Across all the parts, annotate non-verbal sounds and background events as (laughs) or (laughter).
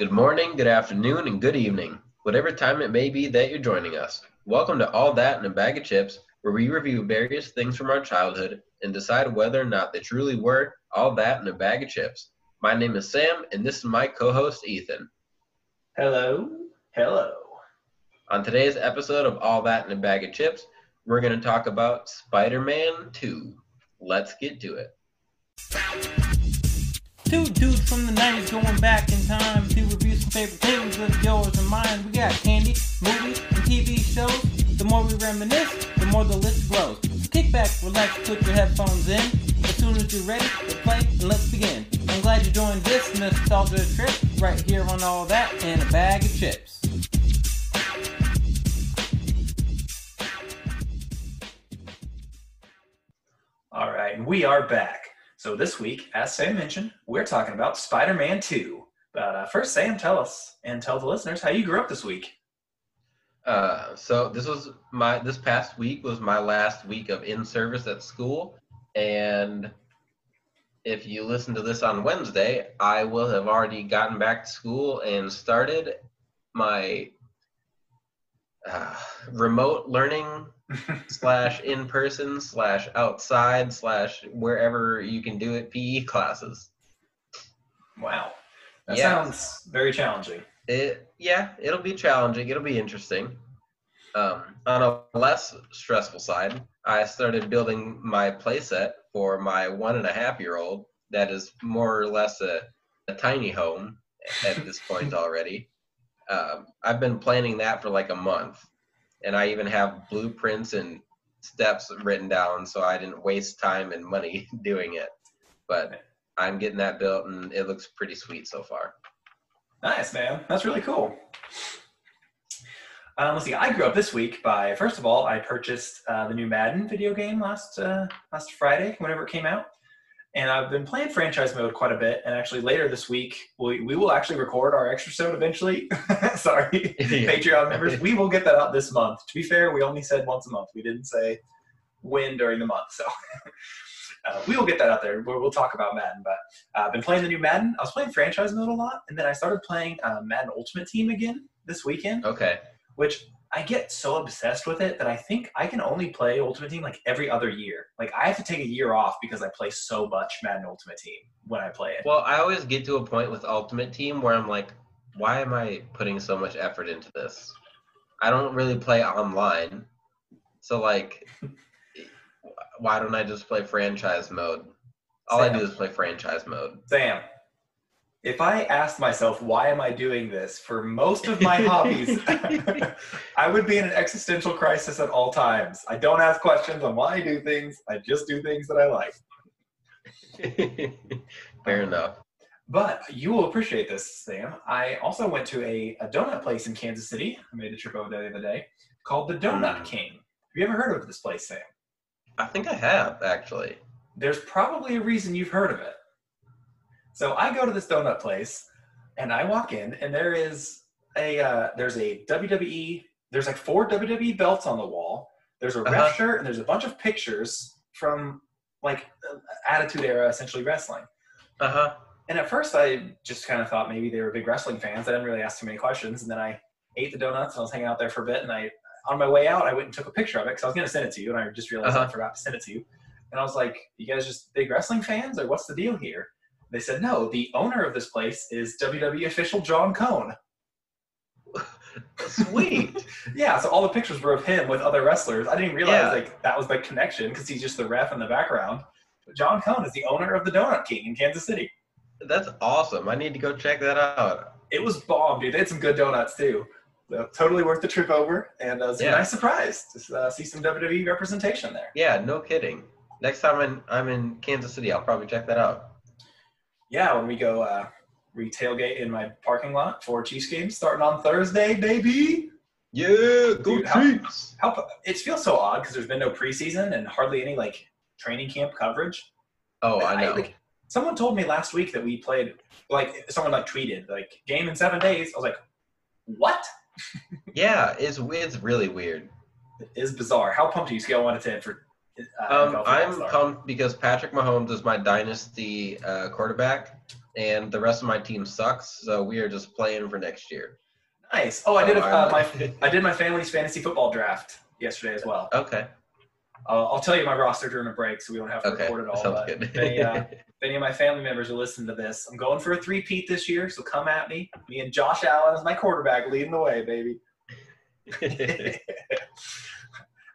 Good morning, good afternoon, and good evening, whatever time it may be that you're joining us. Welcome to All That in a Bag of Chips, where we review various things from our childhood and decide whether or not they truly were all that in a bag of chips. My name is Sam, and this is my co host, Ethan. Hello. Hello. On today's episode of All That in a Bag of Chips, we're going to talk about Spider Man 2. Let's get to it. Two dudes from the 90s going back in time to review some favorite things of yours and mine. We got candy, movies, and TV shows. The more we reminisce, the more the list grows. Kick back, relax, put your headphones in. As soon as you're ready, to play and let's begin. I'm glad you joined this nostalgia trip right here on all that and a bag of chips. All right, and we are back. So this week, as Sam mentioned, we're talking about Spider-Man 2. But uh, first, Sam, tell us and tell the listeners how you grew up this week. Uh, so this was my this past week was my last week of in service at school, and if you listen to this on Wednesday, I will have already gotten back to school and started my uh, remote learning slash in person slash outside slash wherever you can do it PE classes. Wow. That Yeah. sounds very challenging. It yeah, it'll be challenging. It'll be interesting. Um, on a less stressful side, I started building my playset for my one and a half year old. That is more or less a, a tiny home at this point (laughs) already. Um, I've been planning that for like a month, and I even have blueprints and steps written down, so I didn't waste time and money (laughs) doing it. But I'm getting that built, and it looks pretty sweet so far. Nice, man. That's really cool. Um, let's see. I grew up this week by first of all, I purchased uh, the new Madden video game last uh, last Friday, whenever it came out, and I've been playing franchise mode quite a bit. And actually, later this week, we, we will actually record our extra episode eventually. (laughs) Sorry, Patreon members, we will get that out this month. To be fair, we only said once a month. We didn't say when during the month, so. (laughs) Uh, we will get that out there. We'll, we'll talk about Madden, but uh, I've been playing the new Madden. I was playing franchise mode a lot, and then I started playing uh, Madden Ultimate Team again this weekend, Okay. which I get so obsessed with it that I think I can only play Ultimate Team like every other year. Like I have to take a year off because I play so much Madden Ultimate Team when I play it. Well, I always get to a point with Ultimate Team where I'm like, why am I putting so much effort into this? I don't really play online. So, like, (laughs) why don't I just play franchise mode? All I do is play franchise mode. Sam, if I asked myself why am I doing this for most of my hobbies, (laughs) I would be in an existential crisis at all times. I don't ask questions on why I do things. I just do things that I like. (laughs) Fair enough. But you will appreciate this, Sam. I also went to a, a donut place in Kansas City. I made the trip over there the other day called the Donut Mm. King. Have you ever heard of this place, Sam? I think I have, actually. There's probably a reason you've heard of it. So I go to this donut place and I walk in and there is a uh, there's a WWE there's like four WWE belts on the wall. There's a ref Uh-huh. shirt and there's a bunch of pictures from like uh, Attitude Era essentially wrestling. Uh huh. And at first, I just kind of thought maybe they were big wrestling fans. I didn't really ask too many questions. And then I ate the donuts and I was hanging out there for a bit. And I, on my way out, I went and took a picture of it because I was going to send it to you. And I just realized I Uh-huh. forgot to send it to you. And I was like, "You guys just big wrestling fans, or what's the deal here?" They said, "No, the owner of this place is WWE official John Cone." Sweet. (laughs) Yeah, so all the pictures were of him with other wrestlers. I didn't realize Yeah. like that was the connection because he's just the ref in the background. But John Cone is the owner of the Donut King in Kansas City. That's awesome. I need to go check that out. it was bomb, dude. They had some good donuts too. So, totally worth the trip over, and uh, it was Yeah. a nice surprise to uh, see some WWE representation there. Yeah, no kidding. Next time I'm, I'm in Kansas City, I'll probably check that out. Yeah, when we go uh, tailgate in my parking lot for Chiefs games starting on Thursday, baby. Yeah, go Dude, Chiefs! How it feels so odd because there's been no preseason and hardly any like training camp coverage. Oh, I know. like, someone told me last week that we played like someone like tweeted like game in seven days. I was like, what? (laughs) yeah, it's it's really weird. It is bizarre. How pumped are you? Scale one to ten for. Uh, Um, I'm pumped because Patrick Mahomes is my dynasty uh, quarterback, and the rest of my team sucks. So we are just playing for next year. Nice. Oh, I did a, uh, (laughs) my I did my family's fantasy football draft yesterday as well. Okay. Uh, I'll tell you my roster during a break, so we don't have to Okay. record it all. Sounds good. if any, uh, (laughs) if any of my family members are listening to this, I'm going for a three-peat this year, so come at me. Me and Josh Allen is my quarterback, leading the way, baby. (laughs)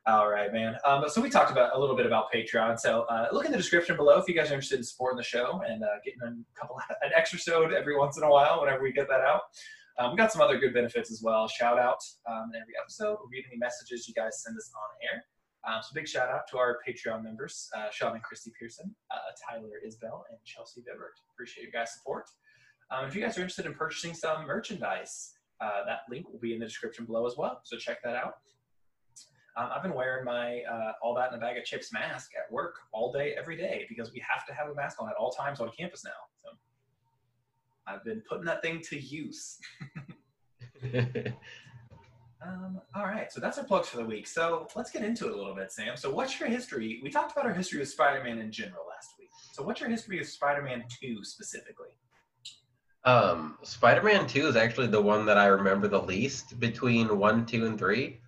All right, man. Um, so we talked about a little bit about Patreon. So uh, look in the description below if you guys are interested in supporting the show and uh, getting a couple (laughs) an extra sode every once in a while whenever we get that out. Um, we got some other good benefits as well. Shout out um, in every episode. We'll read any messages you guys send us on air. Um, so big shout out to our Patreon members, uh, Sean and Christy Pearson, uh, Tyler Isbell, and Chelsea Bibbert. Appreciate your guys' support. Um, if you guys are interested in purchasing some merchandise, uh, that link will be in the description below as well. So check that out. Um, I've been wearing my uh, all that in a bag of chips mask at work all day, every day, because we have to have a mask on at all times on campus now. So I've been putting that thing to use. (laughs) Um, all right, so that's our plugs for the week. So let's get into it a little bit, Sam. So, what's your history? We talked about our history with Spider-Man in general last week. So, what's your history with Spider-Man Two specifically? um, Spider-Man Two is actually the one that I remember the least between one, two, and three.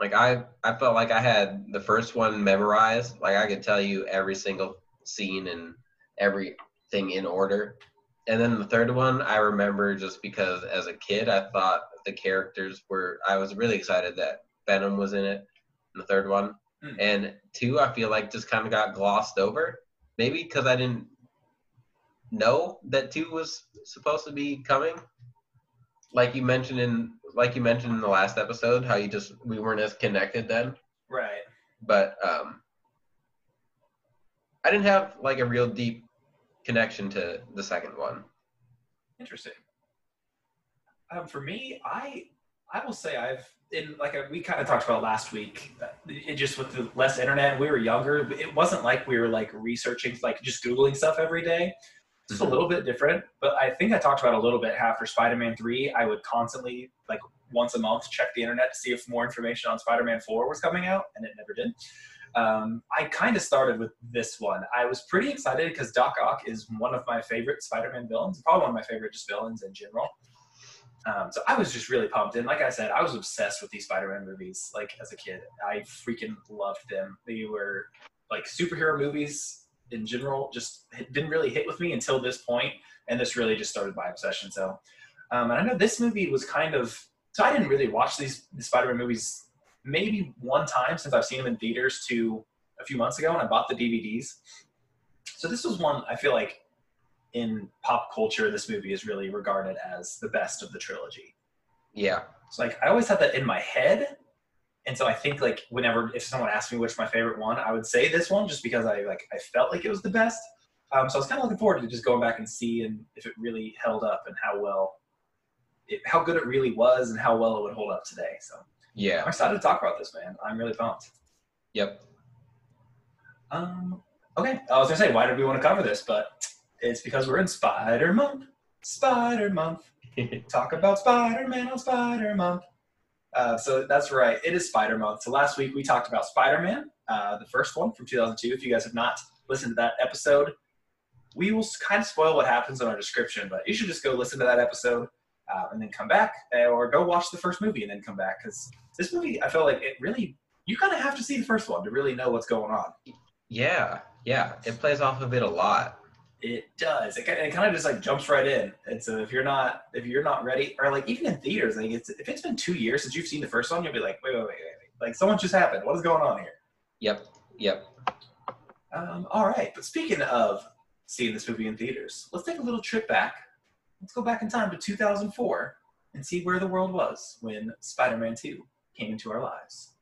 Like I, I felt like I had the first one memorized. Like I could tell you every single scene and everything in order. And then the third one, I remember just because as a kid, I thought the characters were. I was really excited that Venom was in it. In the third one, Hmm. and two, I feel like just kind of got glossed over. Maybe because I didn't know that two was supposed to be coming. Like you mentioned in, like you mentioned in the last episode, how you just we weren't as connected then. Right. But um, I didn't have like a real deep connection to the second one. Interesting. Um, for me, I I will say I've in like a, we kind of talked about last week. It just with the less internet, we were younger. It wasn't like we were like researching, like just googling stuff every day. Just a little bit different. But I think I talked about a little bit after Spider-Man three, I would constantly like once a month check the internet to see if more information on Spider-Man four was coming out, and it never did. Um, I kind of started with this one. I was pretty excited because Doc Ock is one of my favorite Spider-Man villains, probably one of my favorite just villains in general. Um, so I was just really pumped. And like I said, I was obsessed with these Spider-Man movies. Like as a kid, I freaking loved them. They were like superhero movies in general. Just didn't really hit with me until this point, and this really just started my obsession. So, um, and I know this movie was kind of. So I didn't really watch these, these Spider-Man movies maybe one time since I've seen them in theaters to a few months ago, and I bought the DVDs. So this was one I feel like in pop culture, this movie is really regarded as the best of the trilogy. Yeah. So like I always had that in my head, and so I think like whenever if someone asked me which my favorite one, I would say this one just because I like I felt like it was the best. Um, so I was kind of looking forward to just going back and see and if it really held up and how well, it, how good it really was and how well it would hold up today. So yeah, I'm excited to talk about this, man. I'm really pumped. Yep. Um, okay, I was gonna say, why did we want to cover this? But it's because we're in Spider Month. Spider Month. (laughs) Talk about Spider Man on Spider Month. Uh, so that's right, it is Spider Month. So last week we talked about Spider Man, uh, the first one from 2002. If you guys have not listened to that episode, we will kind of spoil what happens in our description, but you should just go listen to that episode uh, and then come back, uh, or go watch the first movie and then come back because this movie, I felt like it really. You kind of have to see the first one to really know what's going on. Yeah. Yeah. It plays off of it a lot. It does. It, it kind of just like jumps right in. And so if you're not if you're not ready, or like even in theaters, like it's if it's been two years since you've seen the first one, you'll be like, wait, wait, wait, wait, wait. like someone just happened. What is going on here? Yep. Yep. Um, all right. But speaking of seeing this movie in theaters, let's take a little trip back. Let's go back in time to 2004 and see where the world was when Spider-Man 2 came into our lives.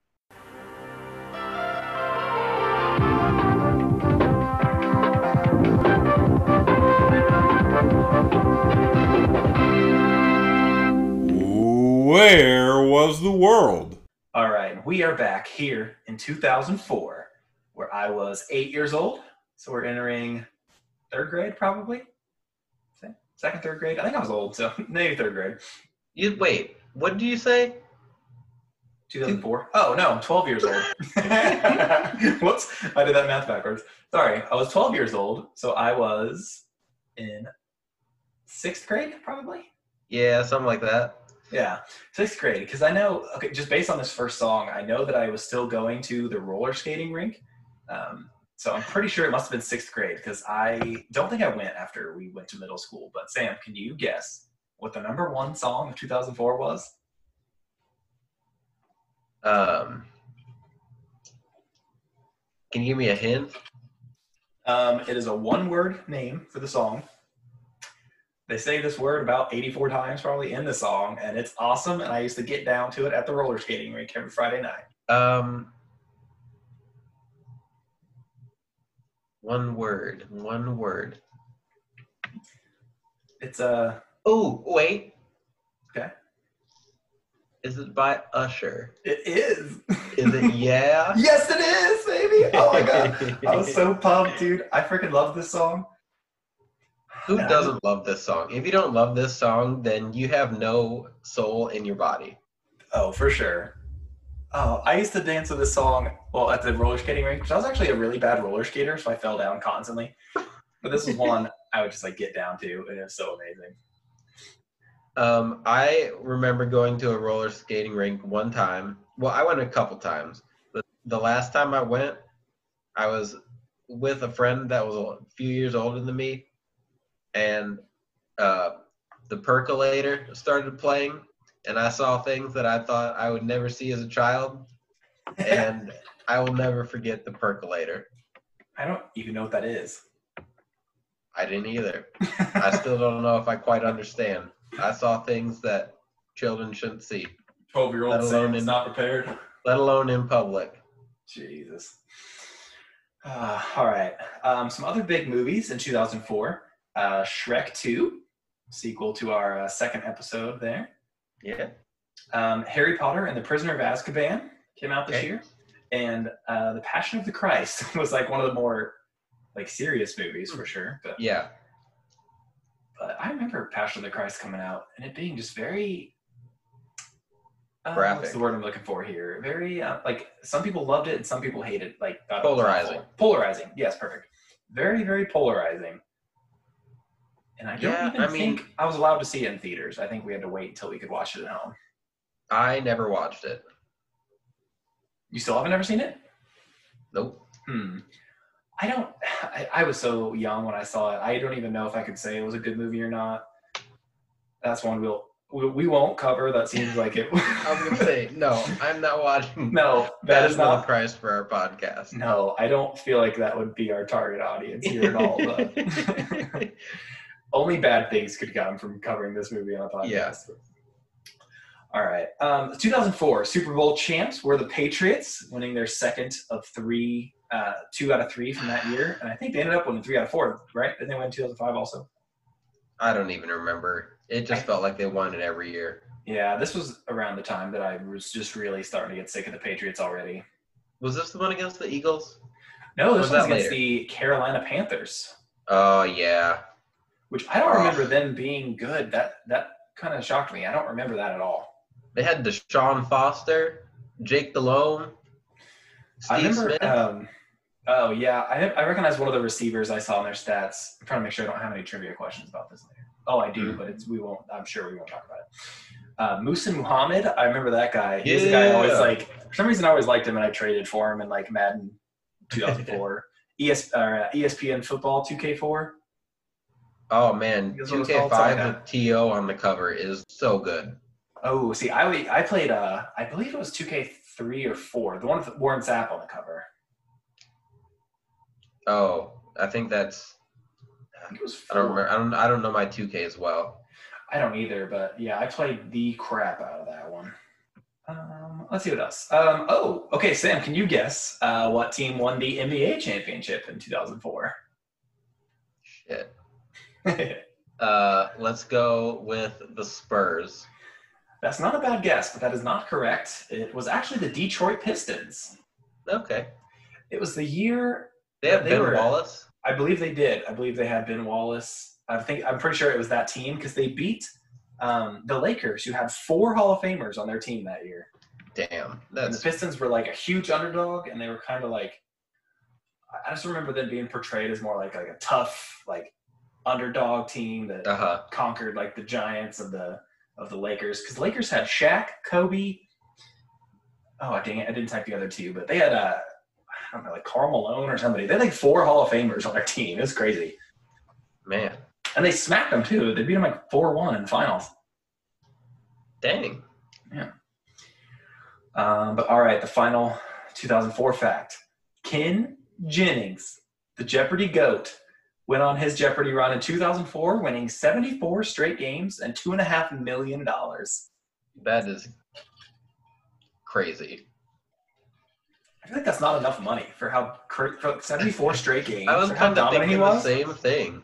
Where was the world? All right, we are back here in 2004, where I was eight years old. So we're entering third grade, probably. Second, third grade. I think I was old, so (laughs) maybe third grade. You wait. What did you say? 2004. Oh no, I'm 12 years old. (laughs) Whoops, I did that math backwards. Sorry, I was 12 years old, so I was in sixth grade, probably. Yeah, something like that. Yeah, sixth grade. Because I know, okay, just based on this first song, I know that I was still going to the roller skating rink. Um, so I'm pretty sure it must have been sixth grade because I don't think I went after we went to middle school. But Sam, can you guess what the number one song of 2004 was? Um, can you give me a hint? Um, it is a one word name for the song. They say this word about 84 times probably in the song, and it's awesome. And I used to get down to it at the roller skating rink every Friday night. Um, one word. One word. It's a Oh, wait. Okay. Is it by Usher? it is. Is it (laughs) Yeah? yes, it is, baby. Oh my god, I was so pumped, (laughs) dude. I freaking love this song. Who I- doesn't love this song? If you don't love this song, then you have no soul in your body. Oh, for sure. Oh, I used to dance to this song well at the roller skating rink because I was actually a really bad roller skater, so I fell down constantly. But this was (laughs) one I would just like get down to, and it was so amazing. Um, I remember going to a roller skating rink one time. Well, I went a couple times. But the last time I went, I was with a friend that was a few years older than me, and uh, the percolator started playing, and I saw things that I thought I would never see as a child, and I will never forget the percolator. I don't even know what that is. I didn't either. (laughs) I still don't know if I quite understand. I saw things that children shouldn't see, 12 year old Sam is not prepared. let alone in public. Jesus. Uh, all right. Um, some other big movies in 2004. Uh, Shrek 2, sequel to our uh, second episode there. Yeah. Um, Harry Potter and the Prisoner of Azkaban came out this Okay. year, and uh, The Passion of the Christ (laughs) was like one of the more like serious movies for sure. But, Yeah. but I remember Passion of the Christ coming out and it being just very uh, What's Graphic. the word I'm looking for here? Very uh, like some people loved it and some people hated. Like thought it was Polarizing. Polarizing. Yes, perfect. Very very polarizing. And I don't Yeah, I mean- think I was allowed to see it in theaters. I think we had to wait until we could watch it at home. I never watched it. You still haven't ever seen it? Nope. Hmm. I don't. I, I was so young when I saw it. I don't even know if I could say it was a good movie or not. That's one we'll we, we won't cover. That seems like it. (laughs) I was gonna say no. I'm not watching. no. That is not. Christ for our podcast. No, I don't feel like that would be our target audience here at all. (laughs) Only bad things could come from covering this movie on a podcast. Yeah. All right. Um, 2004 Super Bowl champs were the Patriots, winning their second of three, uh, two out of three from that year, and I think they ended up winning three out of four. Right? Didn't they win 2005 also? I don't even remember. It just felt like they won it every year. Yeah, this was around the time that I was just really starting to get sick of the Patriots already. Was this the one against the Eagles? No, this was one's against later? the Carolina Panthers. Oh yeah. Which I don't remember them being good. That that kind of shocked me. I don't remember that at all. They had Deshaun Foster, Jake Delhomme, Steve I remember. Smith. Um, oh yeah, I I recognize one of the receivers I saw in their stats. I'm trying to make sure I don't have any trivia questions about this later. Oh, I do, Hmm. but it's we won't. I'm sure we won't talk about it. Uh, Muhsin Muhammad, I remember that guy. He's the guy I always like. For some reason, I always liked him, and I traded for him in like Madden (laughs) 2004, ES, or, uh, ESPN Football 2K4. Oh man, it's 2K5 called? with To on the cover is so good. Oh, see, I I played. Uh, I believe it was 2K3 or four, the one with Warren Sapp on the cover. Oh, I think that's. I think it was. I don't remember. I don't. I don't know my 2K as well. I don't either, but yeah, I played the crap out of that one. Um, let's see what else. Um, oh, okay, Sam, can you guess uh, what team won the NBA championship in 2004? Shit. (laughs) Uh, let's go with the Spurs. That's not a bad guess, but that is not correct. It was actually the Detroit Pistons. Okay. It was the year They have They Ben were- Wallace. I believe they did. I believe they had Ben Wallace. I think I'm pretty sure it was that team because they beat um, the Lakers, who had four Hall of Famers on their team that year. Damn, And the Pistons were like a huge underdog, and they were kind of like I- I just remember them being portrayed as more like like a tough, like underdog team that Uh huh. conquered like the giants of the of the Lakers because Lakers had Shaq, Kobe. Oh dang it! I didn't type the other two, but they had uh, I don't know, like Karl Malone or somebody. They had like four Hall of Famers on their team. It was crazy, Man, and they smacked them too. They beat them like four one in the finals. dang. Yeah. Um, but all right, the final 2004 fact: Ken Jennings, the Jeopardy goat, went on his Jeopardy run in 2004, winning 74 straight games and two and a half million dollars. That is crazy. I feel like that's not enough money for how for 74 (laughs) straight games. I was kind of thinking the same thing.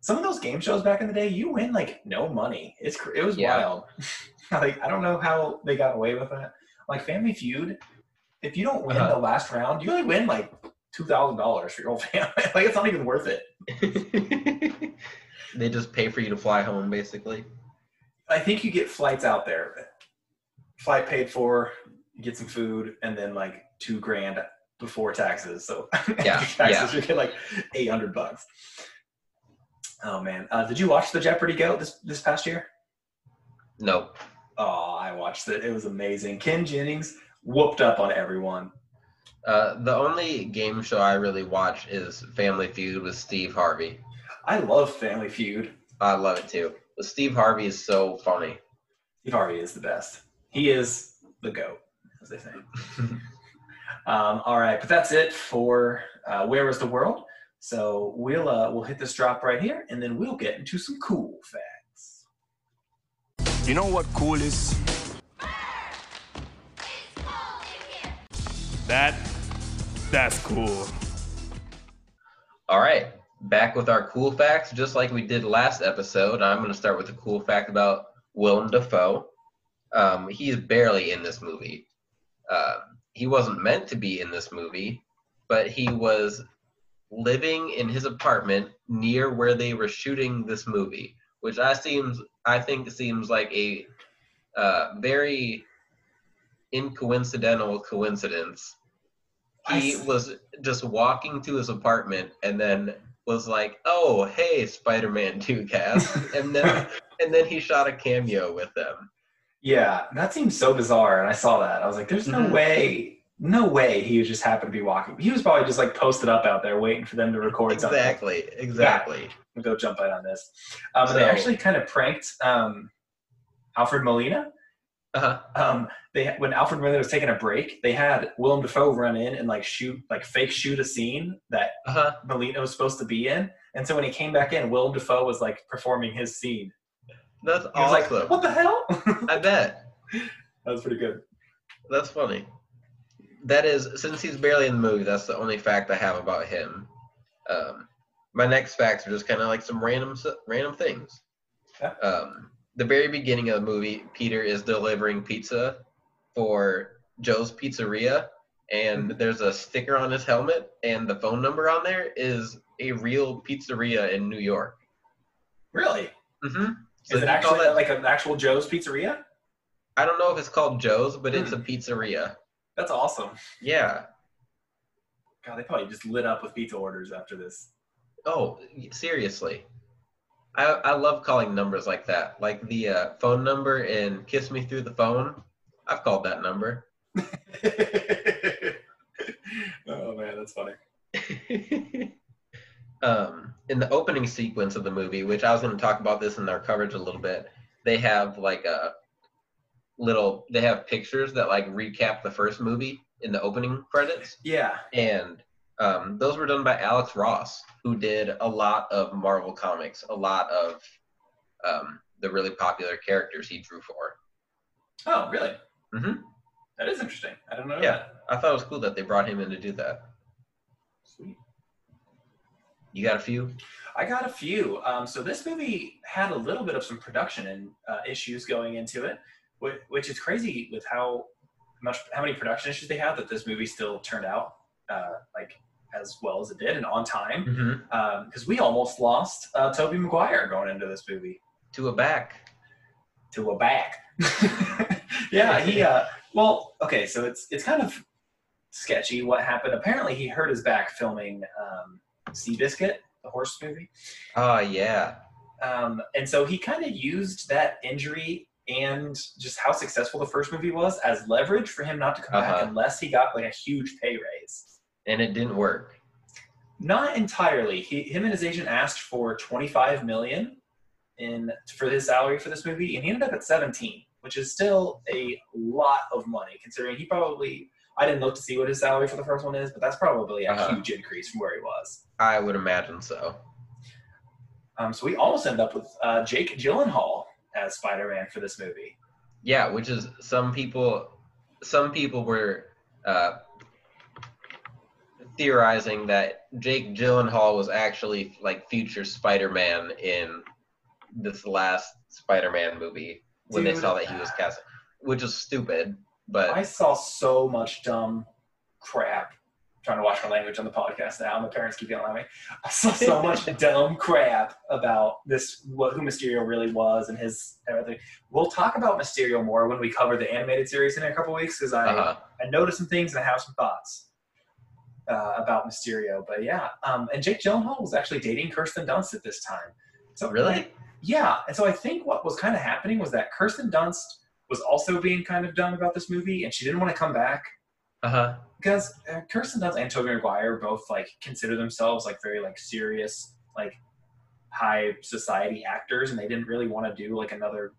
Some of those game shows back in the day, you win like no money. It's cr- it was Yeah. wild. (laughs) like I don't know how they got away with that. Like Family Feud, if you don't win Uh-huh. the last round, you only win like two thousand dollars for your whole family. (laughs) like it's not even worth it. (laughs) they just pay for you to fly home, basically. I think you get flights out there. Flight paid for, get some food, and then like two grand before taxes. So (laughs) Yeah, taxes, yeah. you get like eight hundred bucks. Oh man, uh, did you watch the Jeopardy go this this past year? No. Oh, I watched it. It was amazing. Ken Jennings whooped up on everyone. Uh, the only game show I really watch is Family Feud with Steve Harvey. I love Family Feud. I love it too. But Steve Harvey is so funny. Steve Harvey is the best. He is the goat, as they say. (laughs) um, all right, but that's it for uh, Where is the World? So we'll uh, we'll hit this drop right here, and then we'll get into some cool facts. You know what cool is? That, that's cool. All right, back with our cool facts, just like we did last episode. I'm going to start with a cool fact about Willem Dafoe. Um, he's barely in this movie. Uh, he wasn't meant to be in this movie, but he was living in his apartment near where they were shooting this movie, which I seems I think seems like a uh, very incoincidental coincidence. He was just walking to his apartment and then was like, "Oh, hey, Spider-Man 2 cast," (laughs) and then and then he shot a cameo with them. Yeah, that seems so bizarre, and I saw that. I was like, "There's no Mhm. way, no way he just happened to be walking. He was probably just like posted up out there waiting for them to record something." Exactly, exactly. We'll go jump in on this. Um, and they actually kind of pranked um, Alfred Molina. Uh-huh. Um, they when Alfred Molina was taking a break, they had Willem Dafoe run in and like shoot, like fake shoot a scene that Uh-huh. Molina was supposed to be in. And so when he came back in, Willem Dafoe was like performing his scene. That's He was like, "What the hell?" (laughs) I bet. that was pretty good. That's funny. That is, since he's barely in the movie, that's the only fact I have about him. Um, my next facts are just kind of like some random, random things. Yeah. Um, the very beginning of the movie, Peter is delivering pizza for Joe's Pizzeria, and Mm-hmm. there's a sticker on his helmet, and the phone number on there is a real pizzeria in New York. Really? Mm-hmm. Is it actually like an actual Joe's Pizzeria? I don't know if it's called Joe's, but it's a Hmm. pizzeria. That's awesome. Yeah. God, they probably just lit up with pizza orders after this. Oh, seriously. I, I love calling numbers like that. Like the uh, phone number in Kiss Me Through the Phone. I've called that number. (laughs) oh man, that's funny. (laughs) um, in the opening sequence of the movie, which I was going to talk about this in our coverage a little bit, they have like a little, they have pictures that like recap the first movie in the opening credits. Yeah. and um, those were done by Alex Ross, who did a lot of Marvel comics, a lot of um, the really popular characters he drew for. Oh, really? Mhm. That is interesting. I don't know. Yeah, that. I thought it was cool that they brought him in to do that. Sweet. You got a few? I got a few. Um, so this movie had a little bit of some production and uh, issues going into it, which, which is crazy with how much how many production issues they have that this movie still turned out uh, like as well as it did and on time. Mm-hmm. Because we almost lost uh, Tobey Maguire going into this movie. To a back. to a back. (laughs) yeah, he uh well, okay, so it's it's kind of sketchy what happened. Apparently he hurt his back filming um Seabiscuit the horse movie. Oh yeah. Um, and so he kind of used that injury and just how successful the first movie was as leverage for him not to come back Uh-huh. unless he got like a huge pay raise. And it didn't work. Not entirely. He, him and his agent asked for 25 million in for his salary for this movie, and he ended up at 17, which is still a lot of money considering he probably. I didn't look to see what his salary for the first one is, but that's probably a Uh-huh. huge increase from where he was. I would imagine so. Um, so we almost end up with uh, Jake Gyllenhaal as Spider-Man for this movie. Yeah, which is some people some people were uh, theorizing that Jake Gyllenhaal was actually like future Spider-Man in this last Spider-Man movie when they saw that he was cast, which is stupid. But I saw so much dumb crap. trying to watch my language on the podcast now. My parents keep yelling at me. I saw so (laughs) much dumb crap about this, what who Mysterio really was, and his everything. We'll talk about Mysterio more when we cover the animated series in a couple weeks, because I uh I noticed some things and I have some thoughts uh, about Mysterio. But yeah, um, and Jake Gyllenhaal was actually dating Kirsten Dunst at this time. So really, yeah, and so I think what was kind of happening was that Kirsten Dunst was also being kind of dumb about this movie, and she didn't want to come back uh huh, because uh, Kirsten Dunst and Tobey Maguire both like consider themselves like very like serious like high society actors, and they didn't really want to do like another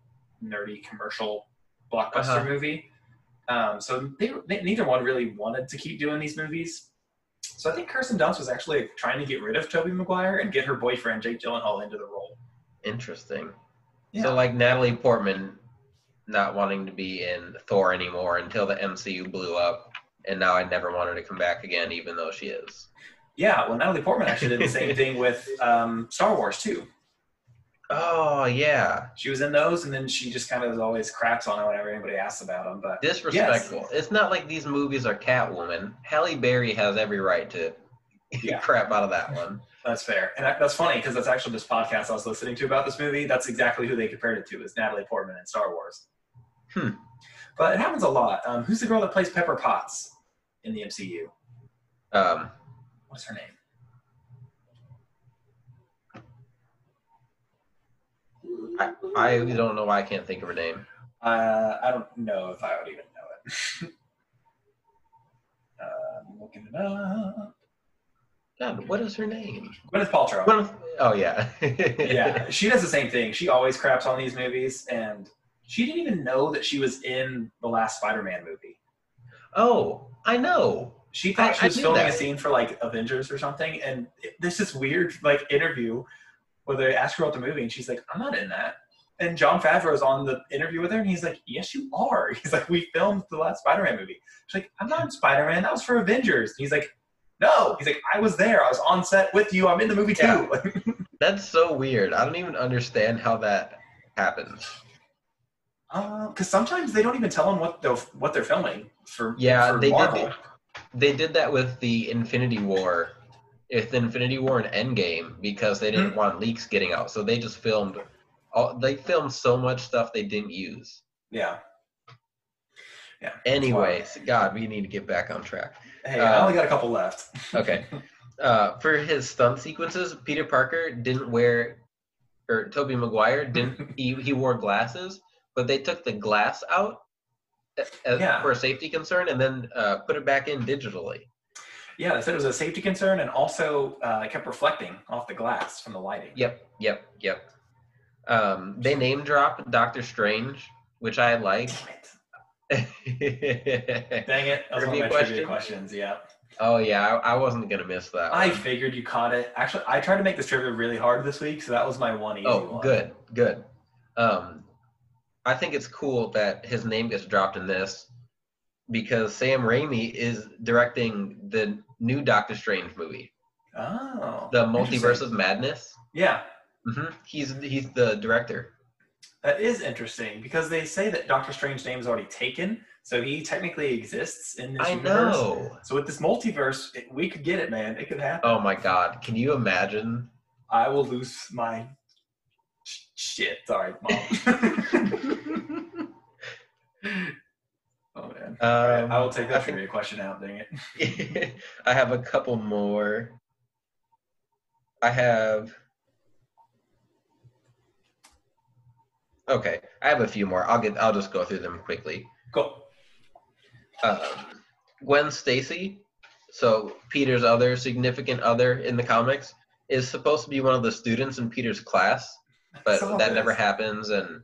nerdy commercial blockbuster Uh-huh. movie. Um, so they, they neither one really wanted to keep doing these movies. So I think Kirsten Dunst was actually trying to get rid of Tobey Maguire and get her boyfriend Jake Gyllenhaal into the role. interesting. Yeah. So like Natalie Portman not wanting to be in Thor anymore until the MCU blew up, and now I never want her to come back again, even though she is. Yeah, well, Natalie Portman actually did the same (laughs) thing with um, Star Wars too. Oh yeah, She was in those, and then she just kind of always craps on it whenever anybody asks about them. But disrespectful. It's not like these movies are Catwoman. Halle Berry has every right to (laughs) Yeah. crap out of that one. that's fair, and that, that's funny because that's actually this podcast I was listening to about this movie. That's exactly who they compared it to is Natalie Portman in Star Wars. Hmm. But it happens a lot. Um, who's the girl that plays Pepper Potts in the MCU? Um, What's her name? I, I don't know why I can't think of her name. Uh, I don't know if I would even know it. uh, I'm looking it up. God, what is her name? Gwyneth Paltrow. Gwyneth- Oh yeah. (laughs) yeah, she does the same thing. She always craps on these movies, and she didn't even know that she was in the last Spider-Man movie. Oh, I know. She thought I- she was filming a scene for like Avengers or something, and it, there's this weird like interview where they ask her about the movie, and she's like, "I'm not in that." And Jon Favreau's on the interview with her, and he's like, "Yes, you are." (laughs) He's like, "We filmed the last Spider-Man movie." She's like, "I'm not in Spider-Man. That was for Avengers." And he's like, "No." He's like, "I was there. I was on set with you. I'm in the movie too." Yeah. (laughs) That's so weird. I don't even understand how that happens. Because Uh, sometimes they don't even tell them what they're what they're filming for. Yeah, for they Marvel. did. They did that with the Infinity War, with Infinity War and Endgame because they didn't want leaks getting out. So they just filmed. All, they filmed so much stuff they didn't use. Yeah. Yeah. Anyways, God, we need to get back on track. Hey, Uh, I only got a couple left. (laughs) Okay. Uh, for his stunt sequences, Peter Parker didn't wear, or Tobey Maguire didn't. (laughs) he, he wore glasses, but they took the glass out as, Yeah. for a safety concern, and then uh, put it back in digitally. Yeah, they said it was a safety concern, and also uh, it kept reflecting off the glass from the lighting. Yep, yep, yep. Um, they name drop Doctor Strange, which I like. Damn it! (laughs) Dang it! That was one of my trivia question? questions. Yeah, oh yeah, I, I wasn't gonna miss that. I one. figured you caught it. Actually, I tried to make this trivia really hard this week, so that was my one easy Oh, one. good, good. Um, I think it's cool that his name gets dropped in this because Sam Raimi is directing the new Doctor Strange movie, Oh, the. Multiverse of Madness. Yeah, hmm He's he's the director. that is interesting because they say that Doctor Strange's name is already taken, so he technically exists in this I universe. know. So with this multiverse, it, we could get it, man. It could happen. Oh my God! Can you imagine? I will lose my shit. Sorry, mom. (laughs) (laughs) (laughs) man. All right, Um, I will take that think- trivia question out. Dang it. (laughs) I have a couple more. I have. Okay, I have a few more. I'll get. I'll just go through them quickly. Cool. Um, Gwen Stacy, so Peter's other significant other in the comics, is supposed to be one of the students in Peter's class, but saw that never happens. And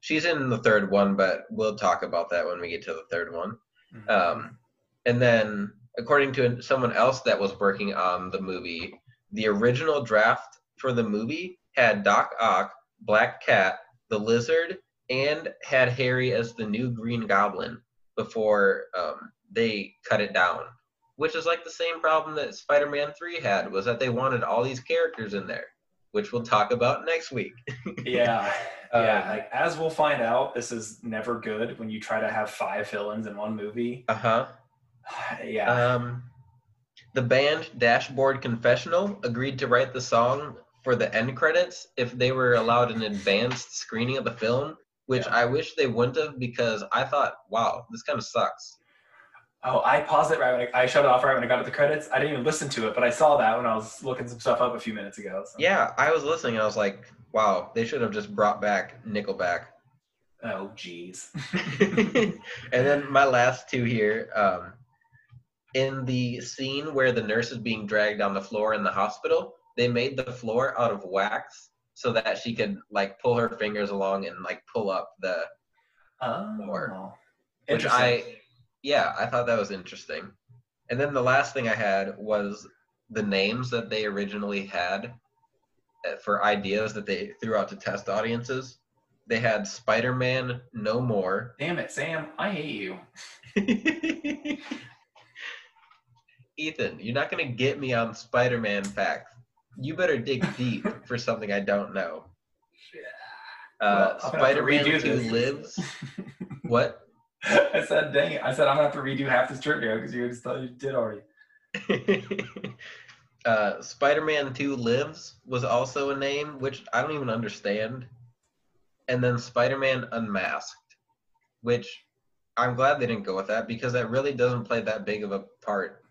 she's in the third one, but we'll talk about that when we get to the third one. Mhm. Um, and then, according to someone else that was working on the movie, the original draft for the movie had Doc Ock, Black Cat, the Lizard, and had Harry as the new Green Goblin before um, they cut it down. Which is like the same problem that Spider-Man 3 had, was that they wanted all these characters in there, which we'll talk about next week. yeah, (laughs) yeah. Um, Like as we'll find out, this is never good when you try to have five villains in one movie. Uh-huh. (sighs) yeah. Um, the band Dashboard Confessional agreed to write the song for the end credits if they were allowed an advanced screening of the film, which Yeah. I wish they wouldn't have because I thought, wow, this kind of sucks. Oh, I paused it right when I, I shut it off right when I got to the credits. I didn't even listen to it, but I saw that when I was looking some stuff up a few minutes ago. so- Yeah, I was listening and I was like, wow, they should have just brought back Nickelback. Oh, jeez. (laughs) and then my last two here. Um, in the scene where the nurse is being dragged on the floor in the hospital, they made the floor out of wax so that she could like pull her fingers along and like pull up the Oh, which. I yeah, I thought that was interesting. And then the last thing I had was the names that they originally had uh, for ideas that they threw out to test audiences. They had Spider-Man No More. Damn it, Sam! I hate you. (laughs) Ethan, you're not gonna get me on Spider-Man facts. You better dig deep (laughs) for something I don't know. Uh, Well, I'm gonna have to Spider-Man redo 2 this. lives. (laughs) What? (laughs) I said, dang it. I said, I'm going to have to redo half this trivia because you just thought you did already. (laughs) uh, Spider-Man 2 Lives was also a name, which I don't even understand. And then Spider-Man Unmasked, which I'm glad they didn't go with that because that really doesn't play that big of a part.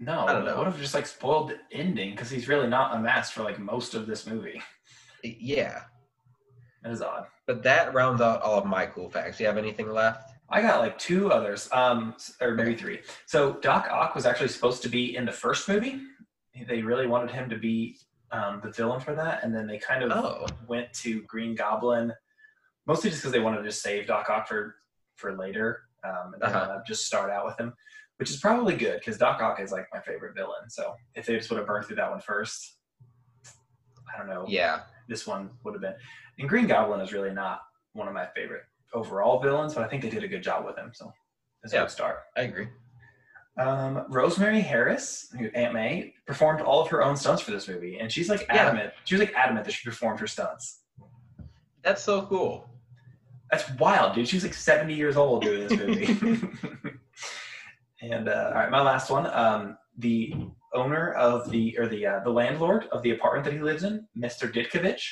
No, I don't know. What if just like spoiled the ending? Because he's really not unmasked for like most of this movie. Yeah, That is odd. but that rounds out all of my cool facts. Do you have anything left? I got like two others, um, or maybe three. So Doc Ock was actually supposed to be in the first movie. They really wanted him to be um, the villain for that, and then they kind of Oh, went to Green Goblin, mostly just because they wanted to save Doc Ock for for later, um, and Uh-huh. wanna just start out with him, which is probably good because Doc Ock is like my favorite villain. So if they just would have burned through that one first, I don't know. yeah. This one would have been. And Green Goblin is really not one of my favorite overall villains, but I think they did a good job with him. So it's a good start. I agree. Um, Rosemary Harris, who Aunt May, performed all of her own stunts for this movie, and she's like Yeah. adamant. She was like adamant that she performed her stunts. That's so cool. That's wild, dude. She was like 70 years old doing this movie. (laughs) and uh, all right, my last one. Um, the owner of the or the uh, the landlord of the apartment that he lives in, Mr. Ditkovich,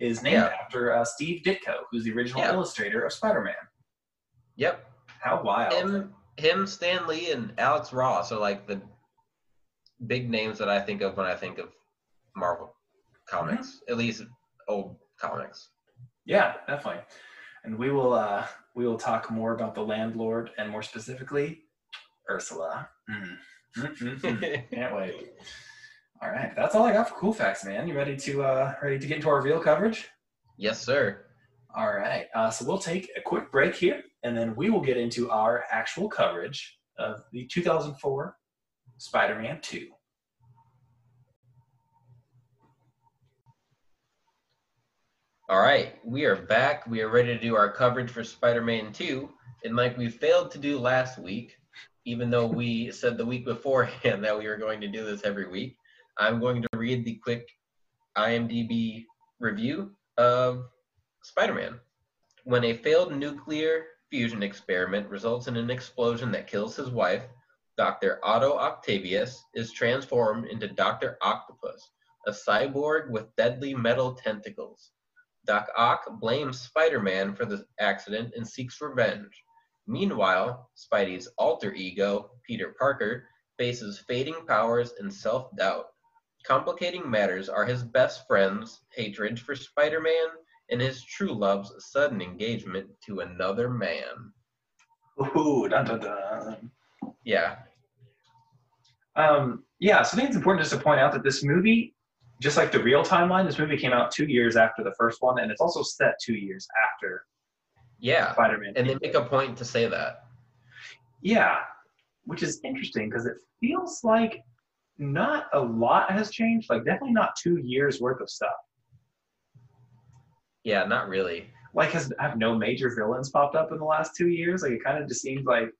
is named Yeah. after uh, Steve Ditko, who's the original Yeah. illustrator of Spider-Man. Yep. How wild! Him, him, Stan Lee, and Alex Ross are like the big names that I think of when I think of Marvel comics, at least old comics. Yeah, definitely. And we will uh, we will talk more about the landlord and more specifically Ursula. Mm. Mm, mm, mm. Can't wait. All right, that's all I got for cool facts, man. You ready to uh, ready to get into our real coverage? yes, sir. All right, uh, so we'll take a quick break here, and then we will get into our actual coverage of the 2004 Spider-Man 2. All right, we are back. We are ready to do our coverage for Spider-Man 2. And like we failed to do last week, even though we said the week beforehand (laughs) that we were going to do this every week, I'm going to read the quick IMDb review of Spider-Man. When a failed nuclear fusion experiment results in an explosion that kills his wife, Dr. Otto Octavius is transformed into Dr. Octopus, a cyborg with deadly metal tentacles. Doc Ock blames Spider Man for the accident and seeks revenge. Meanwhile, Spidey's alter ego, Peter Parker, faces fading powers and self doubt. Complicating matters are his best friend's hatred for Spider Man and his true love's sudden engagement to another man. Ooh, dun, dun, dun. Yeah. Um, yeah, so I think it's important just to point out that this movie, just like the real timeline, this movie came out two years after the first one, and it's also set two years after Yeah. Spider-Man. And they make a point to say that. Yeah, which is interesting because it feels like not a lot has changed. Like definitely not two years worth of stuff. Yeah, not really. Like has have no major villains popped up in the last two years? Like it kind of just seems like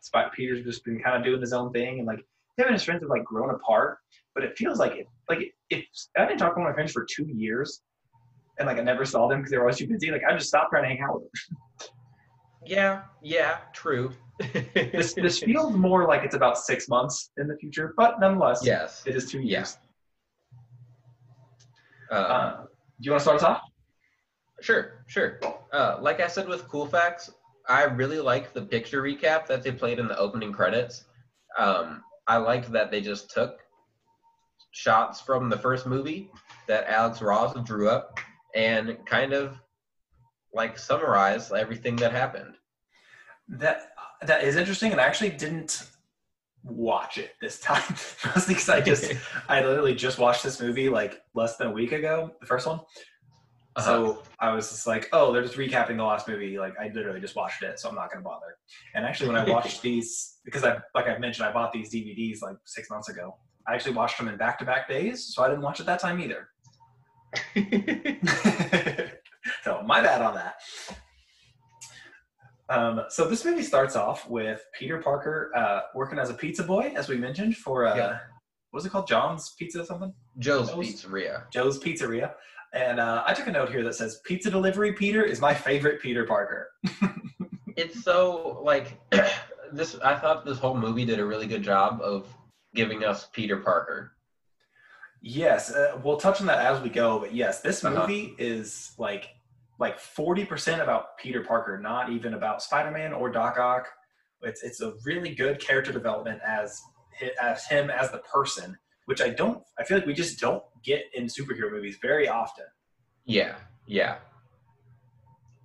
Spot Peter's just been kind of doing his own thing, and like him and his friends have like grown apart. But it feels like it like if I didn't talk to my friends for two years, and like I never saw them because they were always too busy. Like I just stopped trying to hang out with them. Yeah, yeah, true. This (laughs) this feels more like it's about six months in the future, but nonetheless, yes. it is two Yeah. years. Uh, Uh, do you want to start us off? Sure, sure. Uh, like I said with Cool Facts, I really like the picture recap that they played in the opening credits. Um, I like that they just took shots from the first movie that Alex Ross drew up and kind of like summarize everything that happened. That that is interesting, and I actually didn't watch it this time, (laughs) mostly because I just (laughs) I literally just watched this movie like less than a week ago, the first one. Uh-huh. So I was just like, oh, they're just recapping the last movie. Like I literally just watched it, so I'm not gonna bother. And actually, when I watched (laughs) these, because I like I mentioned, I bought these DVDs like six months ago. I actually watched them in back-to-back days, so I didn't watch it that time either. so my bad on that. Um, so this movie starts off with Peter Parker uh, working as a pizza boy, as we mentioned, for uh, Yeah. what was it called? John's Pizza or something? Joe's Joe's- Pizzeria. Joe's Pizzeria. And uh, I took a note here that says pizza delivery Peter is my favorite Peter Parker. (laughs) It's so like (clears throat) this. I thought this whole movie did a really good job of giving us Peter Parker. Yes, uh, we'll touch on that as we go, but yes, this Uh-huh. movie is like like forty percent about Peter Parker, not even about Spider-Man or Doc Ock. It's it's a really good character development as as him as the person, which I don't. I feel like we just don't get in superhero movies very often. Yeah, yeah.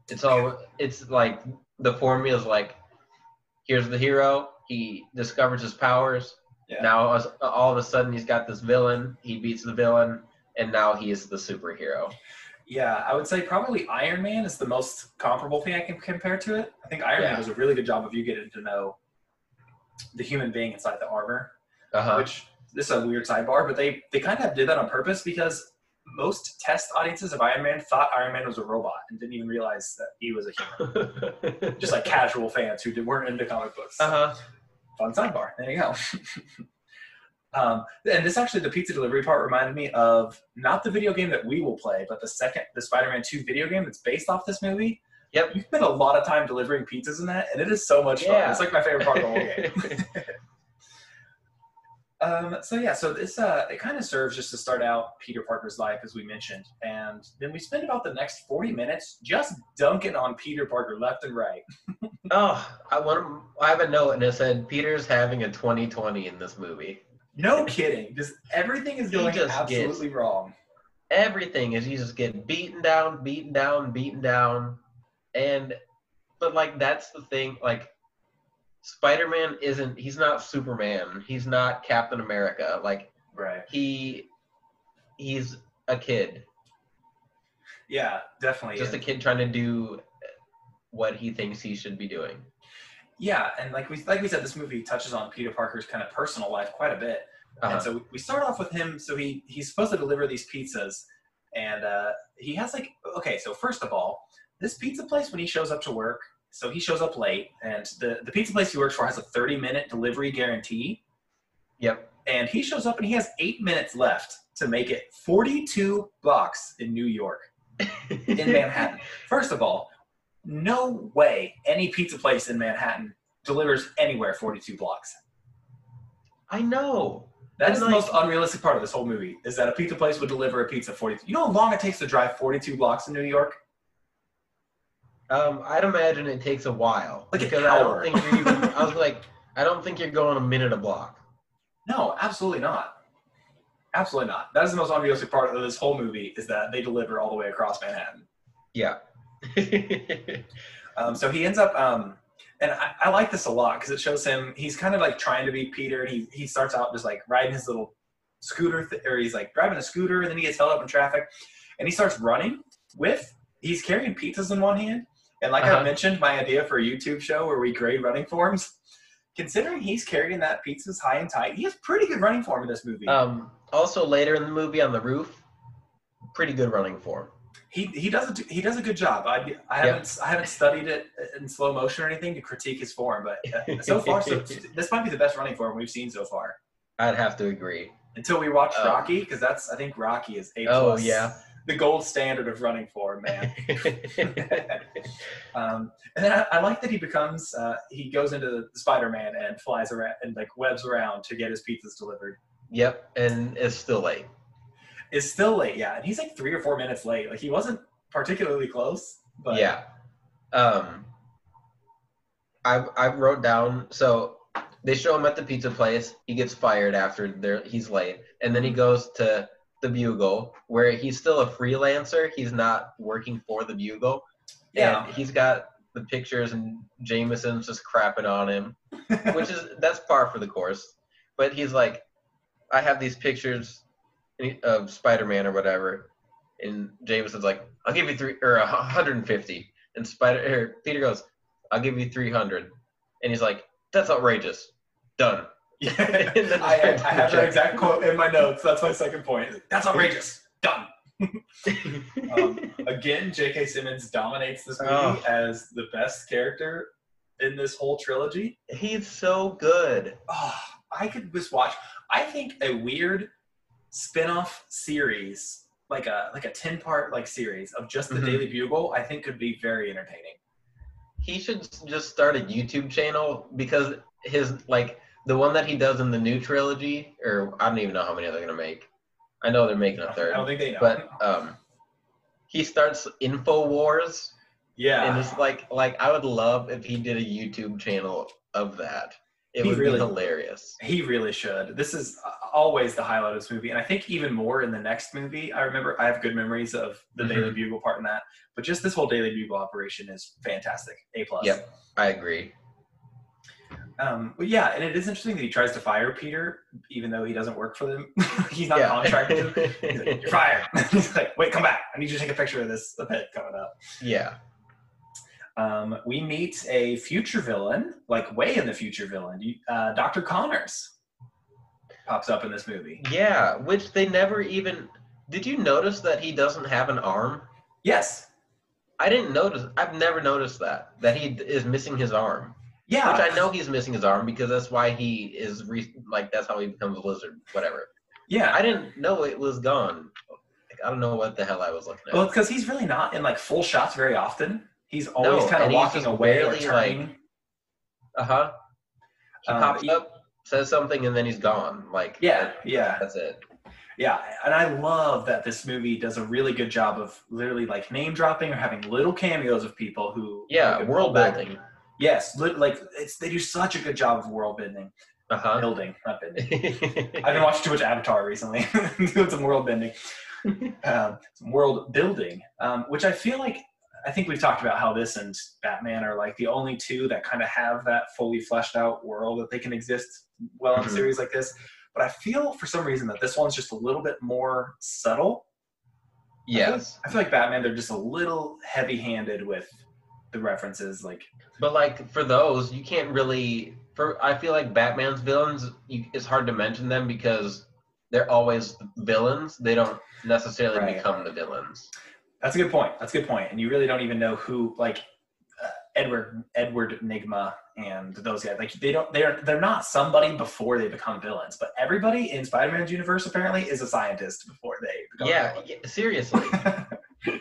It's all. It's like the formula is like, here's the hero. He discovers his powers. Yeah. Now, all of a sudden, he's got this villain. He beats the villain, and now he is the superhero. Yeah, I would say probably Iron Man is the most comparable thing I can compare to it. I think Iron Man does a really good job of you getting to know the human being inside the armor. Uh huh. which this is a weird sidebar, but they they kind of did that on purpose because most test audiences of Iron Man thought Iron Man was a robot and didn't even realize that he was a human. (laughs) Just like casual fans who did, weren't into comic books. Uh huh. Fun sidebar. There you go. (laughs) um, and this actually, the pizza delivery part reminded me of not the video game that we will play, but the second, the Spider-Man 2 video game that's based off this movie. Yep. You spend a lot of time delivering pizzas in that, and it is so much fun. It's like my favorite part of the whole (laughs) game. (laughs) Um, so yeah, so this uh, it kind of serves just to start out Peter Parker's life, as we mentioned, and then we spend about the next forty minutes just dunking on Peter Parker left and right. (laughs) Oh, I want. I have a note, and it said Peter's having a 2020 in this movie. No kidding, just everything is going just absolutely wrong. Everything is you just get beaten down, beaten down, beaten down, and but like that's the thing. Like Spider-Man isn't. He's not Superman. He's not Captain America. Like Right. he, he's a kid. Yeah, definitely. Just a kid trying to do what he thinks he should be doing. Yeah, and like we like we said, this movie touches on Peter Parker's kind of personal life quite a bit. Uh-huh. And so we start off with him. So he he's supposed to deliver these pizzas, and uh, he has like okay. So first of all, this pizza place when he shows up to work, so he shows up late, and the the pizza place he works for has a thirty minute delivery guarantee, Yep. and he shows up and he has eight minutes left to make it forty two blocks in New York (laughs) in Manhattan. First of all, no way any pizza place in Manhattan delivers anywhere forty two blocks. I know. That is And, the most unrealistic part of this whole movie. Is that a pizza place would deliver a pizza forty? You know how long it takes to drive forty-two blocks in New York? Um, I'd imagine it takes a while Like an because I hour. don't think you're even. I was like, I don't think you're going a minute a block. (laughs) No, absolutely not. Absolutely not. That is the most unrealistic part of this whole movie is that they deliver all the way across Manhattan. Yeah. (laughs) Um, so he ends up, um, and I, I like this a lot because it shows him he's kind of like trying to be Peter, and he he starts out just like riding his little scooter, th- or he's like driving a scooter, and then he gets held up in traffic, and he starts running with he's carrying pizzas in one hand, and like I Uh-huh. mentioned, my idea for a YouTube show where we grade running forms. Considering he's carrying that pizzas high and tight, he has pretty good running form in this movie. um, also, later in the movie on the roof, pretty good running form. He he does a he does a good job. I I haven't I haven't studied it in slow motion or anything to critique his form, but uh, so (laughs) far so, this might be the best running form we've seen so far. I'd have to agree. Until we watch Um, Rocky, because that's I think Rocky is a Oh, yeah. the gold standard of running form, man. (laughs) um, and then I, I like that he becomes uh, he goes into the Spider Man and flies around and like webs around to get his pizzas delivered. yep, and it's still late. Is still late, yeah, and he's like three or four minutes late. Like he wasn't particularly close, but yeah. Um, I I wrote down so they show him at the pizza place. He gets fired after there he's late, and then he goes to the Bugle where he's still a freelancer. He's not working for the Bugle. yeah. And he's got the pictures, and Jameson's just crapping on him, (laughs) which is that's par for the course. But he's like, I have these pictures of Spider-Man or whatever, and Jameson's like, I'll give you three or a 150, and Spider or Peter goes, I'll give you 300, and he's like, that's outrageous. Done. (laughs) Yeah, (laughs) And then I, I, I have that exact quote in my notes. That's my second point. That's outrageous. Done. (laughs) Um, again, J.K. Simmons dominates this movie Oh. as the best character in this whole trilogy. he's so good. Oh, I could just watch. I think a weird spin-off series, like a like a ten part like series of just the Mhm. Daily Bugle, I think could be very entertaining. he should just start a YouTube channel because his like the one that he does in the new trilogy, or I don't even know how many they're gonna make. I know they're making a third, i don't think they know. but um, he starts Info Wars, yeah, and it's like like I would love if he did a YouTube channel of that. It He would really- be hilarious. He really should. This is uh, always the highlight of this movie, and I think even more in the next movie. I remember I have good memories of the Mhm. Daily Bugle part in that, but just this whole Daily Bugle operation is fantastic. A plus. Yep. I agree. Um, but yeah, and it is interesting that he tries to fire Peter, even though he doesn't work for them. (laughs) He's not yeah. contracted. to. He's like, You're fired. (laughs) (laughs) He's like, wait, come back. I need you to take a picture of this event coming up. yeah. Um, we meet a future villain, like way in the future villain. Uh, Dr. Connors pops up in this movie. Yeah, which they never even. Did you notice that he doesn't have an arm? Yes. I didn't notice. I've never noticed that that he is missing his arm. Yeah. Which I know he's missing his arm because that's why he is re- like that's how he becomes a lizard. Whatever. Yeah. I didn't know it was gone. Like, I don't know what the hell I was looking at. Well, because he's really not in like full shots very often. He's always No, kind of walking away or turning. like- uh huh. He Um, pops up, says something, and then he's gone. Like yeah, yeah, that's it. yeah. And I love that this movie does a really good job of literally like name dropping or having little cameos of people who. Yeah, world back. building. Yes, lit- like it's they do such a good job of world building. Uh huh. Building, not bending. (laughs) I've been watching too much Avatar recently, (laughs) doing some world bending, (laughs) um, some world building, um, which I feel like I think we've talked about how this and Batman are like the only two that kind of have that fully fleshed out world that they can exist well in a Mhm. series like this. But I feel for some reason that this one's just a little bit more subtle. yes, I feel like Batman they're just a little heavy handed with the references. Like but like for those, you can't really. For I feel like Batman's villains, you, it's hard to mention them because they're always villains. They don't necessarily Right. become the villains. That's a good point. That's a good point. And you really don't even know who like uh, Edward Edward Nygma and those guys. Like they don't they're they're not somebody before they become villains. But everybody in Spider-Man's universe apparently is a scientist before they become Yeah, yeah, seriously. (laughs)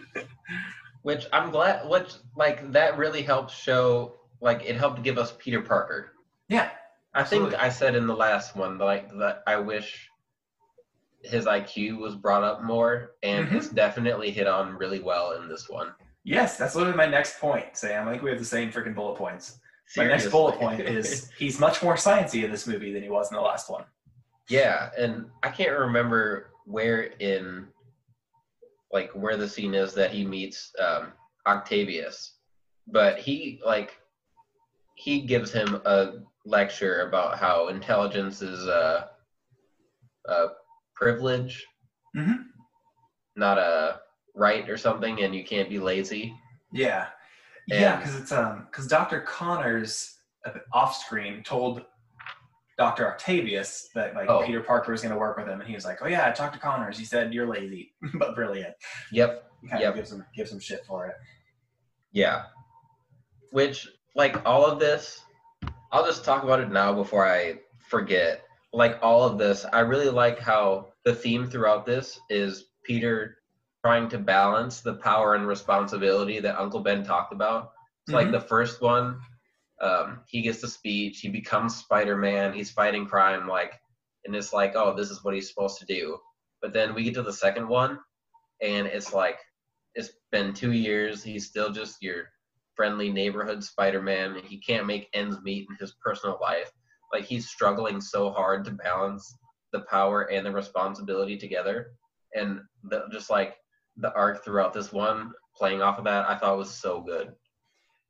which I'm glad. Which like that really helps show. Like it helped give us Peter Parker. yeah. I think I said in the last one like that I wish his IQ was brought up more, and Mhm. it's definitely hit on really well in this one. Yes, that's literally my next point, Sam. I think we have the same freaking bullet points. My next bullet point (laughs) is he's much more sciencey in this movie than he was in the last one. Yeah, and I can't remember where in like where the scene is that he meets um, Octavius, but he like he gives him a lecture about how intelligence is a, a privilege, Mhm. not a right or something, and you can't be lazy. Yeah, yeah, because it's um because Dr. Connors off screen told Dr. Octavius that like Oh. Peter Parker was going to work with him, and he was like, "Oh yeah, I talked to Connors. He said you're lazy, (laughs) but brilliant." Yep, He kind Yep. of gives him gives him shit for it. Yeah. Which, like, all of this, I'll just talk about it now before I forget. Like, all of this, I really like how the theme throughout this is Peter trying to balance the power and responsibility that Uncle Ben talked about. It's like Mhm. the first one, um, he gets the speech, he becomes Spider Man, he's fighting crime, like, and it's like, oh, this is what he's supposed to do. But then we get to the second one, and it's like, it's been two years. He's still just your friendly neighborhood Spider-Man. He can't make ends meet in his personal life. Like he's struggling so hard to balance the power and the responsibility together. And the, just like the arc throughout this one, playing off of that, I thought was so good.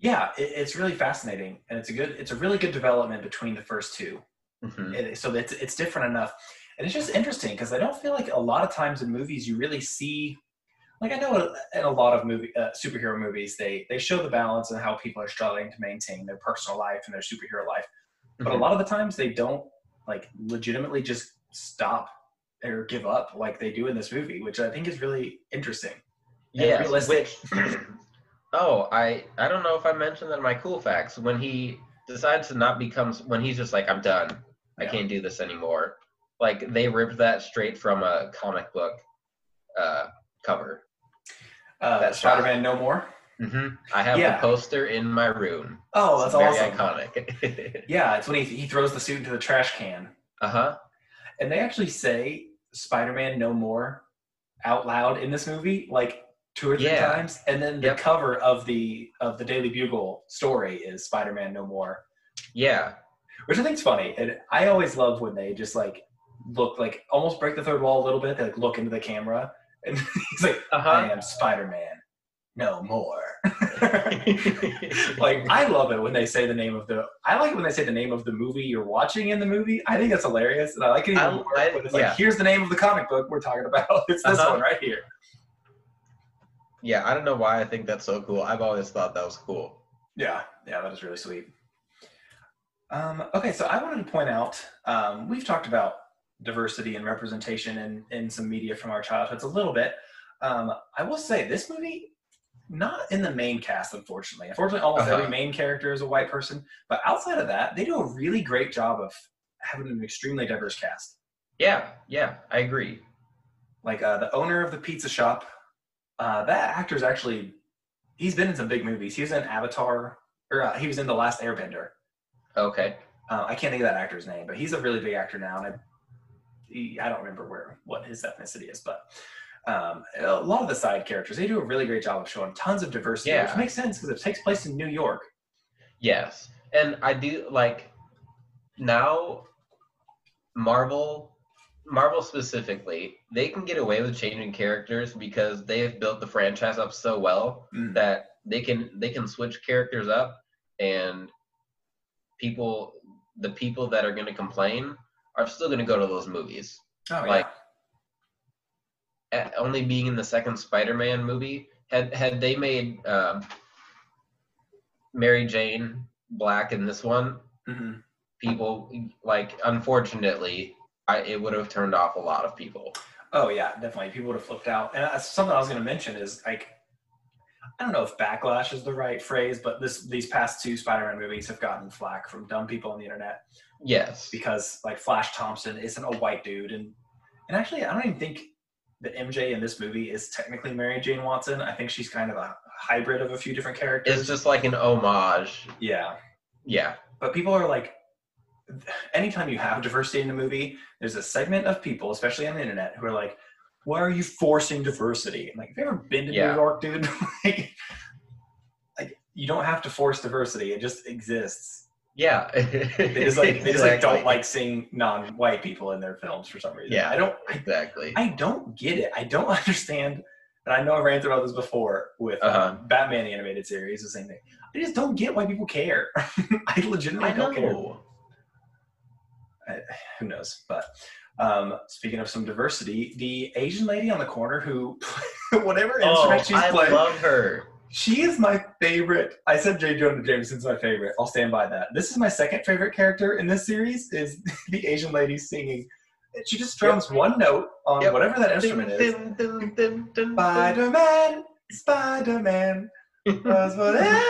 Yeah, it, it's really fascinating, and it's a good it's a really good development between the first two. Mhm. It- so it's it's different enough, and it's just interesting because I don't feel like a lot of times in movies you really see. Like I know in a lot of movie uh, superhero movies, they they show the balance and how people are struggling to maintain their personal life and their superhero life. But a Mhm. lot of the times they don't like legitimately just stop or give up like they do in this movie, which I think is really interesting. Yeah, realistic. which (clears throat) oh, I I don't know if I mentioned that in my cool facts. When he decides to not become, when he's just like, I'm done, I Yeah. can't do this anymore. Like they ripped that straight from a comic book uh, cover. Uh. Spider-Man No More. Hmm I have Yeah. the poster in my room. Oh, It's that's very awesome. iconic. (laughs) Yeah, it's when he he throws the suit into the trash can, uh huh. and they actually say Spider-Man No More out loud in this movie like two or three Yeah. times, and then the Yep. cover of the of the Daily Bugle story is Spider-Man No More. Yeah. which I think is funny. And I always love when they just like look like almost break the third wall a little bit. They like look into the camera, (laughs) and he's like, Uh "I am Spider Man, no more." (laughs) like I love it when they say the name of the. I like it when they say the name of the movie you're watching in the movie. I think that's hilarious, and I like it even I- more I- when it's like, yeah. "Here's the name of the comic book we're talking about. (laughs) It's this Uh-huh. one right here." yeah. I don't know why I think that's so cool. I've always thought that was cool. Yeah, yeah, that is really sweet. Um, okay, so I wanted to point out um, we've talked about diversity and representation in, in some media from our childhoods a little bit. Um, I will say this movie, not in the main cast, unfortunately. Unfortunately, almost Uh-huh. every main character is a white person, but outside of that, they do a really great job of having an extremely diverse cast. Yeah. Yeah. I agree. Like uh, the owner of the pizza shop, uh, that actor's actually he's been in some big movies. He was in Avatar, or uh, he was in The Last Airbender. Okay. Uh, I can't think of that actor's name, but he's a really big actor now, and I, he, I don't remember where what his ethnicity is, but um, a lot of the side characters they do a really great job of showing tons of diversity, Yeah. which makes sense because it takes place in New York. Yes, and I do like now Marvel Marvel specifically, they can get away with changing characters because they have built the franchise up so well Mm. that they can they can switch characters up and people the people that are going to complain are still going to go to those movies. Oh Like, A- Only being in the second Spider-Man movie, had had they made um, Mary Jane black in this one, yeah. hmm people like unfortunately I, it would have turned off a lot of people Oh yeah, definitely. People would have flipped out. And that's something I was going to mention is like, I don't know if backlash is the right phrase, but this these past two Spider-Man movies have gotten flack from dumb people on the internet. yes because like Flash Thompson isn't a white dude, and and actually I don't even think that MJ in this movie is technically Mary Jane Watson. I think she's kind of a hybrid of a few different characters. it's just like an homage yeah, yeah but people are like, anytime you have diversity in a movie, there's a segment of people, especially on the internet, who are like, "Why are you forcing diversity?" I'm like, have you ever been to Yeah. New York, dude? (laughs) like, like, you don't have to force diversity; it just exists. Yeah. They just like they just like don't like seeing non-white people in their films for some reason. Yeah. I don't I, exactly. I don't get it. I don't (laughs) understand. And I know I've through all this before with Uh-huh. um, Batman the animated series, the same thing. I just don't get why people care. (laughs) I legitimately I don't care. know. who knows? But um, speaking of some diversity, the Asian lady on the corner who, (laughs) whatever Oh, instrument she's I playing, love her. She is my favorite. I said J. Jonah Jameson's my favorite. I'll stand by that. This is my second favorite character in this series. Is (laughs) the Asian lady singing? She just strums one note on Yep. whatever that instrument is. Dun, dun, dun, dun. Spider Man, Spider Man, does (laughs) whatever.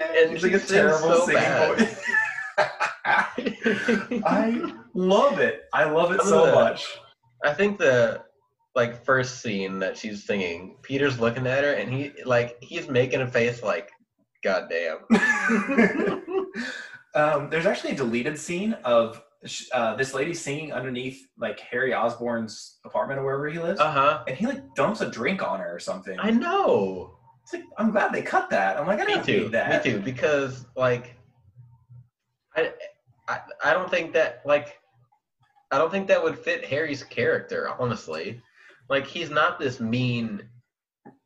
And She's like a terrible so singing bad. voice. (laughs) I love it. I love it Some so much. I think the like first scene that she's singing, Peter's looking at her and he like he's making a face like, God damn. (laughs) (laughs) um, there's actually a deleted scene of uh, this lady singing underneath like Harry Osborn's apartment or wherever he lives, Uh huh. and he like dumps a drink on her or something. I know. It's like, I'm glad they cut that. I'm like, I don't need that. Me too. Because like, I, I I don't think that like, I don't think that would fit Harry's character. Honestly, like he's not this mean,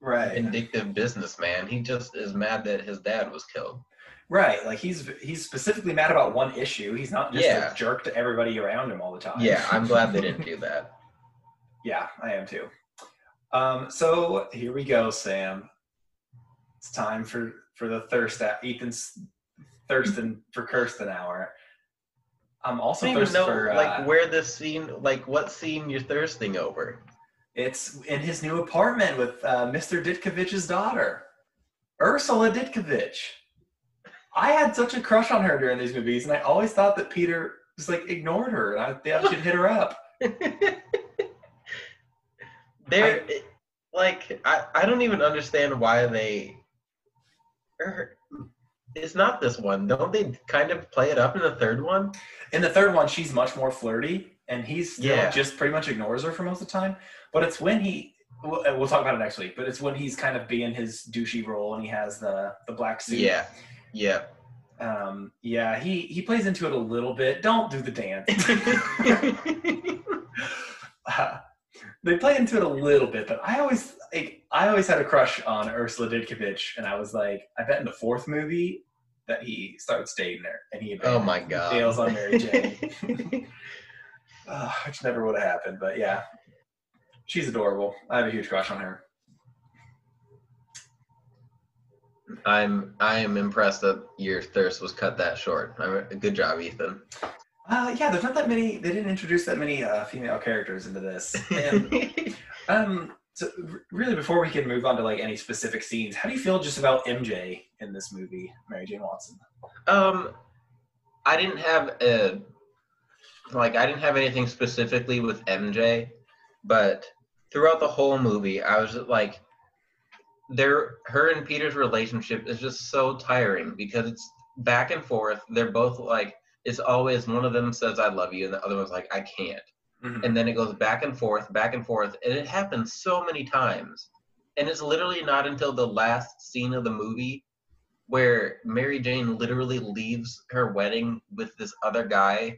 Right. vindictive businessman. He just is mad that his dad was killed. Right. Like he's he's specifically mad about one issue. He's not just Yeah. a jerk to everybody around him all the time. Yeah, I'm glad they didn't (laughs) do that. Yeah, I am too. Um, so here we go, Sam. It's time for for the thirst at Ethan's thirsting for Kirsten hour. I'm I also don't even know for. Uh, like where this scene, like what scene you're thirsting over. It's in his new apartment with uh, Mr. Ditkovich's daughter, Ursula Ditkovich. I had such a crush on her during these movies, and I always thought that Peter just like ignored her, and I thought I should hit her up. (laughs) They're like I, I don't even understand why they. er, It's not this one. Don't they kind of play it up in the third one? In the third one, she's much more flirty, and he's still Yeah. just pretty much ignores her for most of the time. But it's when he, we'll, uh, we'll talk about it next week. But it's when he's kind of being his douchey role, and he has the the black suit. Yeah, yeah. Um, yeah, he he plays into it a little bit. Don't do the dance. Uh, (laughs) (laughs) they play into it a little bit, but I always like, I always had a crush on Ursula Ditkovich, and I was like, I bet in the fourth movie that he starts dating her, and he oh my god. bails on Mary Jane. (laughs) uh, which never would have happened, but yeah, she's adorable. I have a huge crush on her. I'm I am impressed that your thirst was cut that short. I'm, good job, Ethan. Uh, yeah, there's not that many. They didn't introduce that many uh, female characters into this. And, (laughs) um, so really, before we can move on to like any specific scenes, how do you feel just about MJ in this movie, Mary Jane Watson? Um, I didn't have a like I didn't have anything specifically with MJ, but throughout the whole movie, I was like, their her and Peter's relationship is just so tiring because it's back and forth. They're both like it's always one of them says I love you and the other one's like I can't, mm-hmm. and then it goes back and forth, back and forth, and it happens so many times. And it's literally not until the last scene of the movie where Mary Jane literally leaves her wedding with this other guy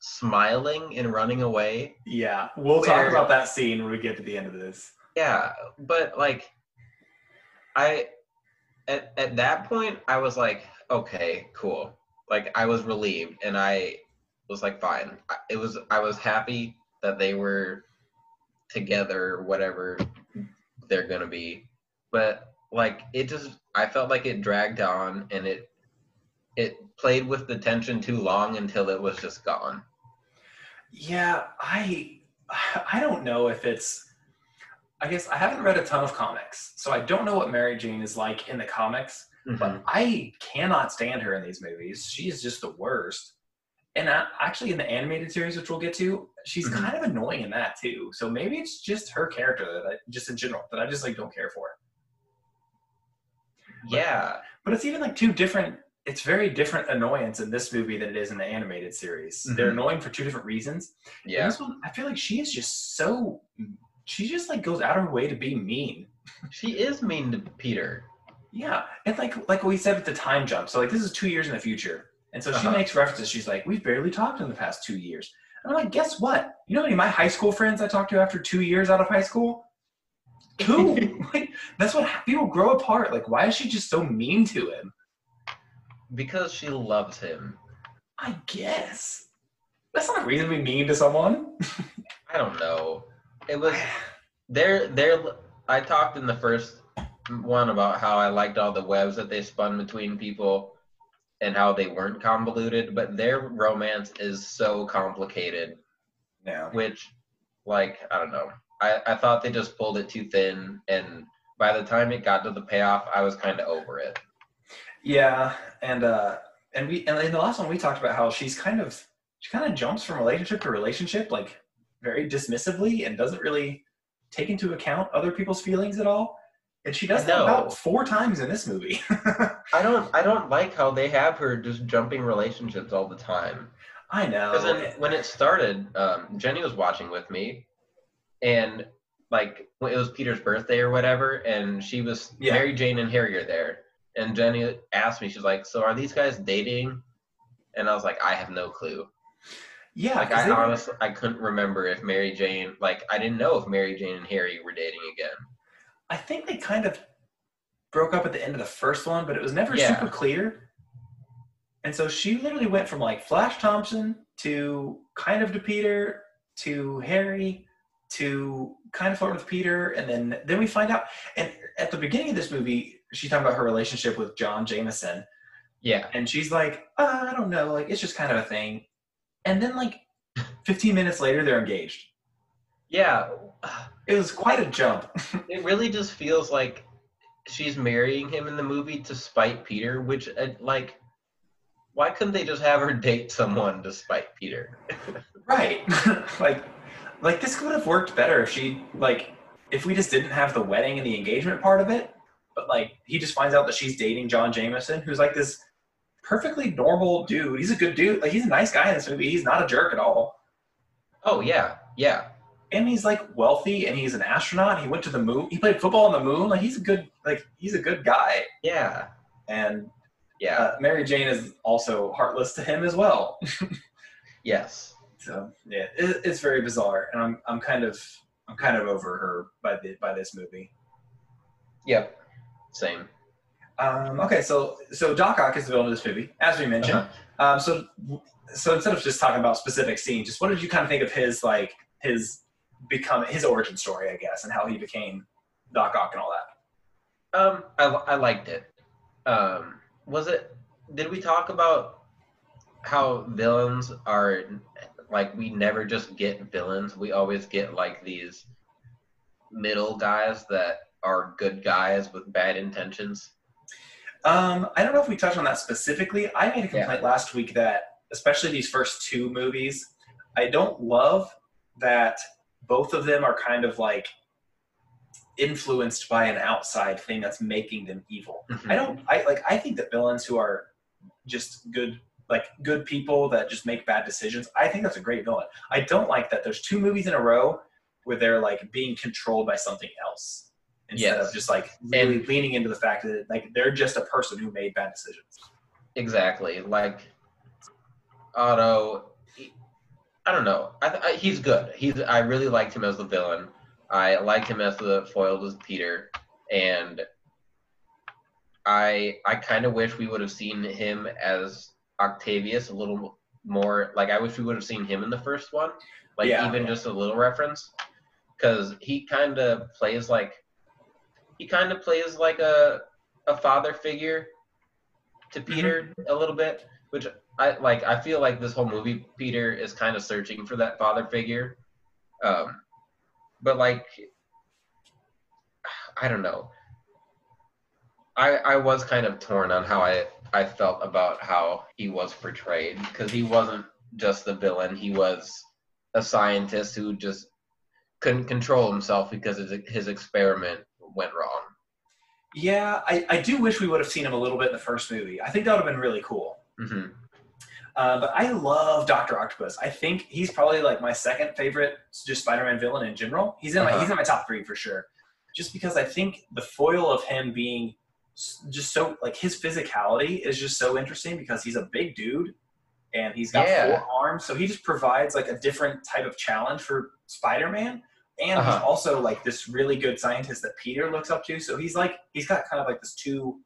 smiling and running away. Yeah, we'll talk about that scene when we get to the end of this. Yeah, but like I at at that point I was like, okay, cool. Like I was relieved and I was like fine. It was I was happy that they were together whatever they're going to be. But like it just I felt like it dragged on and it it played with the tension too long until it was just gone. Yeah, I (sighs) I don't know if it's I guess I haven't read a ton of comics, so I don't know what Mary Jane is like in the comics, but I cannot stand her in these movies. She is just the worst. And I, actually, in the animated series, which we'll get to, she's Mhm. kind of annoying in that too. So maybe it's just her character that I just in general that I just like don't care for. Yeah. But it's even like two different. It's very different annoyance in this movie than it is in the animated series. They're Mhm. annoying for two different reasons. And Yeah. This one, I feel like she is just so. She just like goes out of her way to be mean. She is mean to Peter. Yeah, and like like we said with the time jump. So like this is two years in the future, and so she Uh-huh. makes references. She's like, "We've barely talked in the past two years." And I'm like, "Guess what? You know many of my high school friends I talked to after two years out of high school? Two. (laughs) like, that's what people grow apart. Like, why is she just so mean to him? Because she loves him. I guess that's not a reason to be mean to someone. (laughs) I don't know. It was there. There. I talked in the first one about how I liked all the webs that they spun between people, and how they weren't convoluted. But their romance is so complicated, yeah. which, like, I don't know. I I thought they just pulled it too thin, and by the time it got to the payoff, I was kind of over it. Yeah, and uh, and we and in the last one we talked about how she's kind of she kind of jumps from relationship to relationship like very dismissively and doesn't really take into account other people's feelings at all. And she does that about four times in this movie. (laughs) I don't I don't like how they have her just jumping relationships all the time. I know. Because when it started, um, Jenny was watching with me, and like when it was Peter's birthday or whatever, and she was Yeah. Mary Jane and Harry are there, and Jenny asked me, she's like, "So are these guys dating?" And I was like, "I have no clue." yeah, Like I were- honestly I couldn't remember if Mary Jane like I didn't know if Mary Jane and Harry were dating again. I think they kind of broke up at the end of the first one, but it was never Yeah. super clear. And so she literally went from like Flash Thompson to kind of to Peter to Harry to kind of flirting with Peter, and then then we find out. And at the beginning of this movie, she's talking about her relationship with John Jameson, Yeah, and she's like, uh, I don't know, like it's just kind of a thing. And then like 15 minutes later, they're engaged. yeah. It was quite a jump. (laughs) It really just feels like she's marrying him in the movie to spite Peter, which uh, like why couldn't they just have her date someone to spite Peter? (laughs) Right. (laughs) like like this could have worked better if she like if we just didn't have the wedding and the engagement part of it. But like he just finds out that she's dating John Jameson, who's like this perfectly normal dude. He's a good dude. Like he's a nice guy in this movie. He's not a jerk at all. Oh yeah, yeah. And he's like wealthy and he's an astronaut. He went to the moon. He played football on the moon. Like he's a good like he's a good guy. Yeah. And Yeah. uh, Mary Jane is also heartless to him as well. (laughs) yes. So yeah, it, it's very bizarre, and I'm I'm kind of I'm kind of over her by the by this movie. Yep. Same. Um, okay, so so Doc Ock is the villain of this movie, as we mentioned. Uh-huh. Um, so so instead of just talking about specific scenes, just what did you kind of think of his like his become his origin story, I guess, and how he became Doc Ock and all that? Um, I, I liked it. Um, was it? Did we talk about how villains are like we never just get villains? We always get like these middle guys that are good guys with bad intentions. Um, I don't know if we touched on that specifically. I made a Yeah. complaint last week that, especially these first two movies, I don't love that both of them are kind of like influenced by an outside thing that's making them evil. Mhm. I don't. I like. I think that villains who are just good, like good people that just make bad decisions. I think that's a great villain. I don't like that. There's two movies in a row where they're like being controlled by something else instead Yes. of just like really And- leaning into the fact that like they're just a person who made bad decisions. Exactly. Like Otto, he- I don't know. I, I, he's good. He's. I really liked him as the villain. I liked him as the foiled as Peter, and I I kind of wish we would have seen him as Octavius a little more. Like I wish we would have seen him in the first one, like Yeah. even just a little reference, because he kind of plays like he kind of plays like a a father figure to Peter a little bit, which I like. I feel like this whole movie, Peter is kind of searching for that father figure. Um, but like, I don't know. I I was kind of torn on how I I felt about how he was portrayed because he wasn't just the villain. He was a scientist who just couldn't control himself because his his experiment went wrong. Yeah, I, I do wish we would have seen him a little bit in the first movie. I think that would have been really cool. hmm Uh, but I love Doctor Octopus. I think he's probably like my second favorite just Spider-Man villain in general. He's in my Uh-huh. he's in my top three for sure. Just because I think the foil of him being just so like his physicality is just so interesting because he's a big dude and he's got Yeah. four arms, so he just provides like a different type of challenge for Spider-Man. And he's Uh-huh. also like this really good scientist that Peter looks up to. So he's like he's got kind of like this two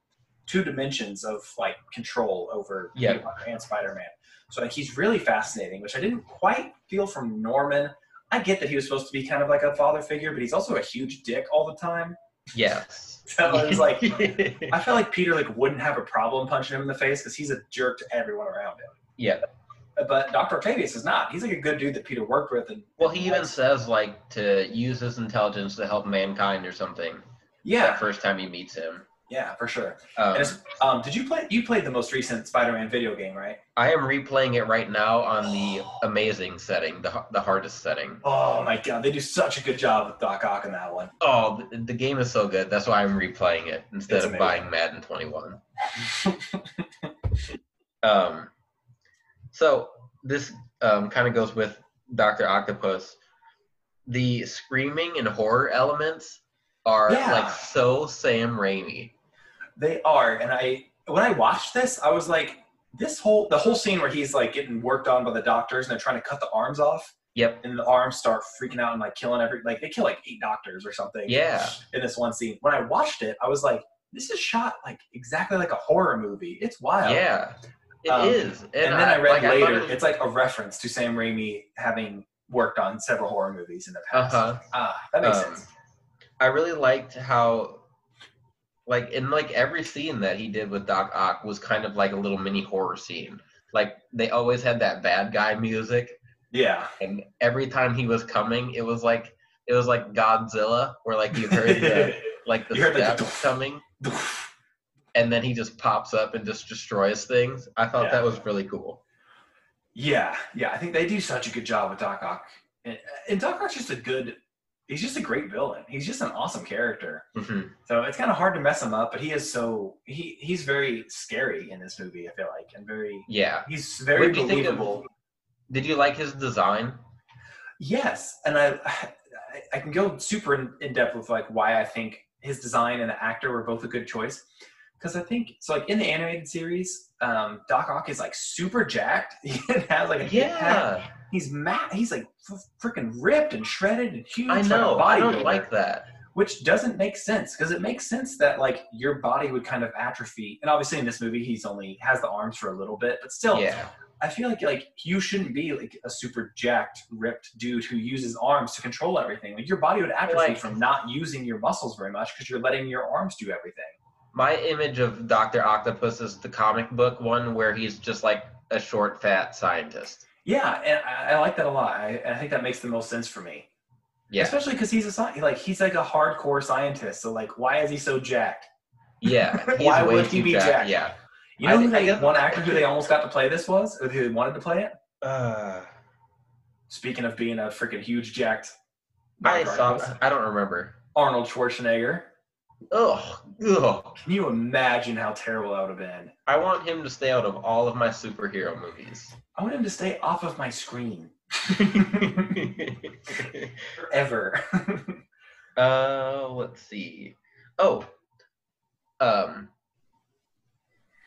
two dimensions of like control over Yeah. Peter and Spider-Man. So like he's really fascinating, which I didn't quite feel from Norman. I get that he was supposed to be kind of like a father figure, but he's also a huge dick all the time. Yes. (laughs) So it's like (laughs) I felt like Peter like wouldn't have a problem punching him in the face because he's a jerk to everyone around him. yeah. But Dr. Octavius is not. He's like a good dude that Peter worked with, and Well, he even says like to use his intelligence to help mankind or something. yeah, The first time he meets him. yeah, for sure. Um, um, did you play? You played the most recent Spider-Man video game, right? I am replaying it right now on the amazing setting, the the hardest setting. Oh my god, they do such a good job with Doc Ock in that one. Oh, the, the game is so good. That's why I'm replaying it instead of buying Madden 21. (laughs) um, so this um, kind of goes with Doctor Octopus. The screaming and horror elements are Yeah. like so Sam Raimi. They are, and I when I watched this, I was like, this whole the whole scene where he's like getting worked on by the doctors and they're trying to cut the arms off, Yep. and the arms start freaking out and like killing every like they kill like eight doctors or something. Yeah. in this one scene. When I watched it, I was like, this is shot like exactly like a horror movie. It's wild. Yeah. It is. Um, And, And, then I, read like, later, it was- it's like a reference to Sam Raimi having worked on several horror movies in the past. Uh-huh. Ah, that makes Um, sense. I really liked how, like, in like every scene that he did with Doc Ock was kind of like a little mini horror scene. Like they always had that bad guy music, Yeah. and every time he was coming, it was like it was like Godzilla, where like you heard (laughs) the like the You heard, like, the steps (laughs) coming, (laughs) and then he just pops up and just destroys things. I thought Yeah. that was really cool. yeah, yeah. I think they do such a good job with Doc Ock. And, and Doc Ock's just a good, he's just a great villain. He's just an awesome character. hmm So it's kind of hard to mess him up, but he is so, he he's very scary in this movie, I feel like, and very, Yeah. he's very What did you believable. Did you like his design? Yes, and I I- I can go super in, in depth with like why I think his design and the actor were both a good choice. Because I think so, like in the animated series, um, Doc Ock is like super jacked. (laughs) He has like a. Yeah, He's mad. He's like f- freaking ripped and shredded and huge. I like know. I don't like that. Which doesn't make sense because it makes sense that like your body would kind of atrophy. And obviously in this movie, he's only has the arms for a little bit, but still, Yeah. I feel like like you shouldn't be like a super jacked, ripped dude who uses arms to control everything. Like your body would atrophy Like- from not using your muscles very much because you're letting your arms do everything. My image of Doctor Octopus is the comic book one where he's just like a short, fat scientist. Yeah, and I, I like that a lot. I, I think that makes the most sense for me, Yeah, especially because he's a like he's like a hardcore scientist. So like, why is he so jacked? yeah. (laughs) Why would he be fat, jacked? Yeah. You know I- who they, one actor who they almost got to play this was, or who wanted to play it? Uh, Speaking of being a freaking huge jacked, I saw. I don't remember. Arnold Schwarzenegger. Ugh. Ugh. Can you imagine how terrible that would have been? I want him to stay out of all of my superhero movies. I want him to stay off of my screen (laughs) forever. (laughs) uh, let's see. Oh, um,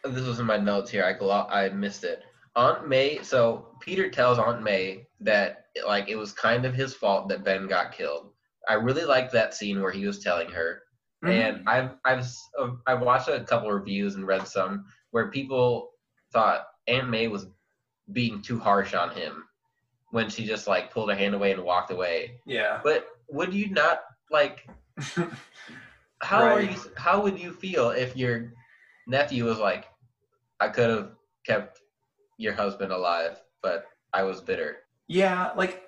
this was in my notes here. I glo- I missed it. Aunt May. So Peter tells Aunt May that like it was kind of his fault that Ben got killed. I really liked that scene where he was telling her. And I've I've uh, I've watched a couple reviews and read some where people thought Aunt May was being too harsh on him when she just like pulled her hand away and walked away. yeah. But would you not like? (laughs) How are you? How would you feel if your nephew was like, "I could have kept your husband alive, but I was bitter." Yeah, like,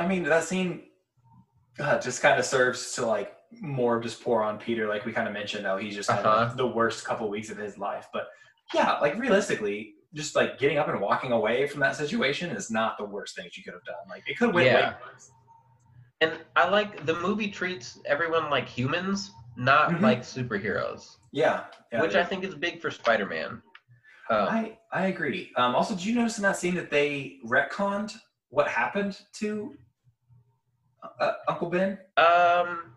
I mean, that scene uh, just kind of serves to like more just pour on Peter, like we kind of mentioned though he's just had Uh-huh. the worst couple weeks of his life. But yeah, like realistically, just like getting up and walking away from that situation is not the worst thing you could have done. Like it could have went Yeah. And I like the movie treats everyone like humans, not Mhm. like superheroes, Yeah, yeah which I think is big for Spider-Man. Um, I I agree. Um, also, did you notice in that scene that they retconned what happened to uh, Uncle Ben? um,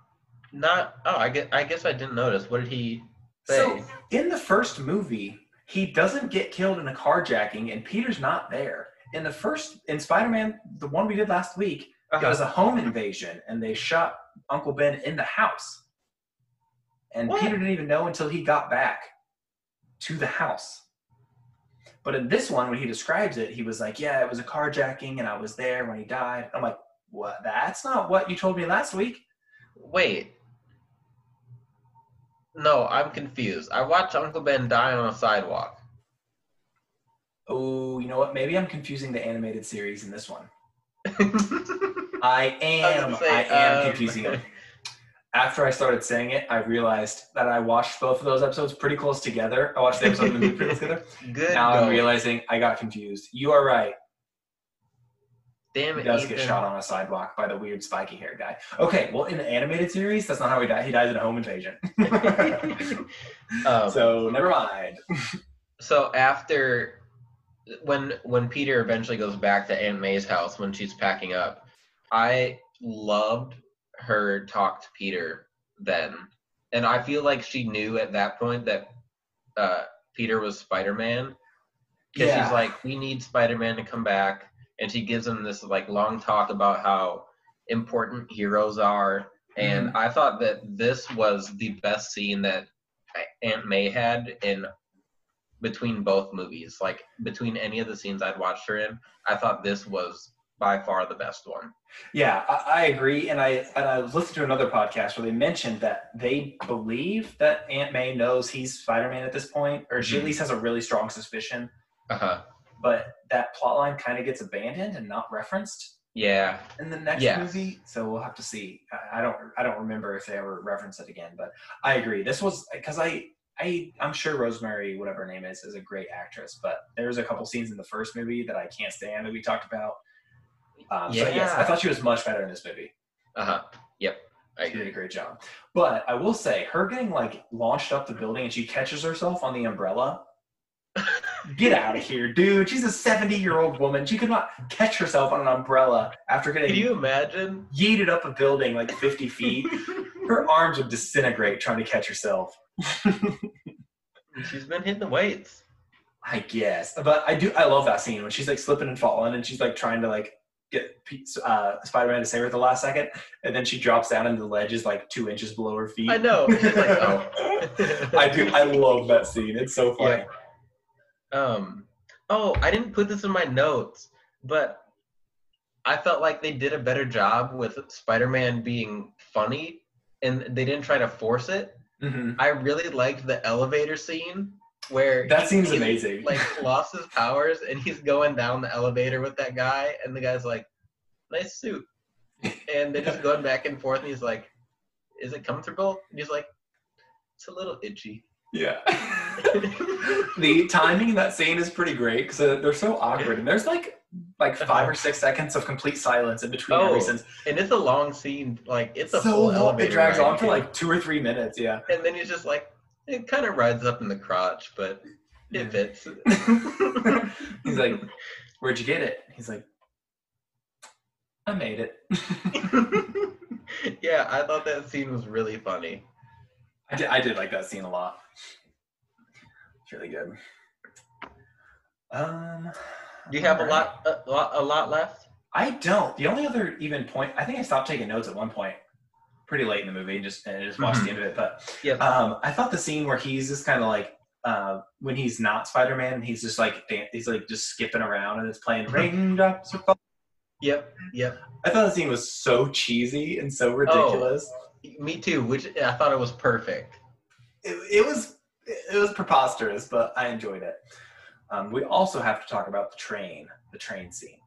not. Oh, I guess I guess I didn't notice. What did he say. So in the first movie, he doesn't get killed in a carjacking, and Peter's not there. In the first, in Spider-Man, the one we did last week, it Uh-huh. was a home invasion, and they shot Uncle Ben in the house, and What? Peter didn't even know until he got back to the house. But in this one, when he describes it, he was like, "Yeah, it was a carjacking, and I was there when he died." I'm like, "What? That's not what you told me last week." Wait. No, I'm confused. I watched Uncle Ben die on a sidewalk. Oh, you know what? Maybe I'm confusing the animated series in this one. (laughs) I am. gonna say, I am um, confusing them. After I started saying it, I realized that I watched both of those episodes pretty close together. I watched the episode and the movie pretty close together. Good. Now I'm realizing I got confused. You are right. Damn He it, does Ethan. get shot on a sidewalk by the weird spiky haired guy. Okay, well, in the animated series, that's not how he died. He dies in a home invasion. (laughs) (laughs) Um, so never mind. so after when when Peter eventually goes back to Aunt May's house when she's packing up, I loved her talk to Peter then, and I feel like she knew at that point that uh, Peter was Spider Man because Yeah. she's like, we need Spider Man to come back, and she gives him this like long talk about how important heroes are, and I thought that this was the best scene that Aunt May had in between both movies. Like between any of the scenes I'd watched her in, I thought this was by far the best one. Yeah, I, I agree, and I and I was listening to another podcast where they mentioned that they believe that Aunt May knows he's Spider-Man at this point, or she at Mhm. least has a really strong suspicion. Uh huh. But that plot line kind of gets abandoned and not referenced Yeah. in the next Yes. movie, so we'll have to see. I, don't I don't remember if they ever reference it again, but I agree. This was because I. I, I'm sure Rosemary, whatever her name is, is a great actress, but there's a couple scenes in the first movie that I can't stand that we talked about. Um, So yes, I thought she was much better in this movie. Uh huh. Yep. I She did a great job. But I will say, her getting like launched up the building and she catches herself on the umbrella. (laughs) Get out of here, dude. She's a 70 year old woman. She could not catch herself on an umbrella after getting Can you imagine? yeeted up a building like 50 feet. (laughs) Her arms would disintegrate trying to catch herself. She's been hitting the weights. I guess. But I do, I love that scene when she's like slipping and falling and she's like trying to like get uh, Spider Man to save her at the last second. And then she drops down and the ledge is like two inches below her feet. I know. Like, (laughs) oh. I do. I love that scene. It's so funny. Um, oh, I didn't put this in my notes, but I felt like they did a better job with Spider-Man being funny, and they didn't try to force it. hmm I really liked the elevator scene where That seems he, amazing. Like (laughs) lost his powers, and he's going down the elevator with that guy, and the guy's like, "Nice suit," and they're just going back and forth, and he's like, "Is it comfortable?" And he's like, "It's a little itchy." Yeah. (laughs) (laughs) the timing in that scene is pretty great because uh, they're so awkward, and there's like like uh-huh. five or six seconds of complete silence in between Oh, every sentence. And it's a long scene, like it's a so full long. elevator. It drags ride, on for like two or three minutes. Yeah. and then he's just like, it kind of rides up in the crotch, but it fits. (laughs) He's like, "Where'd you get it?" He's like, "I made it." (laughs) yeah, I thought that scene was really funny. I did. I did like that scene a lot. It's really good. Um, Do you have a lot, a lot, a lot left? I don't. The only other even point, I think I stopped taking notes at one point, pretty late in the movie, just and I just watched the end of it. But Yep. um, I thought the scene where he's just kind of like uh, when he's not Spider Man and he's just like dan- he's like just skipping around and it's playing raindrops. are falling. Yep. Yep. I thought the scene was so cheesy and so ridiculous. Me too. Which I thought it was perfect. It, it was it was preposterous, but I enjoyed it. Um, we also have to talk about the train, the train scene.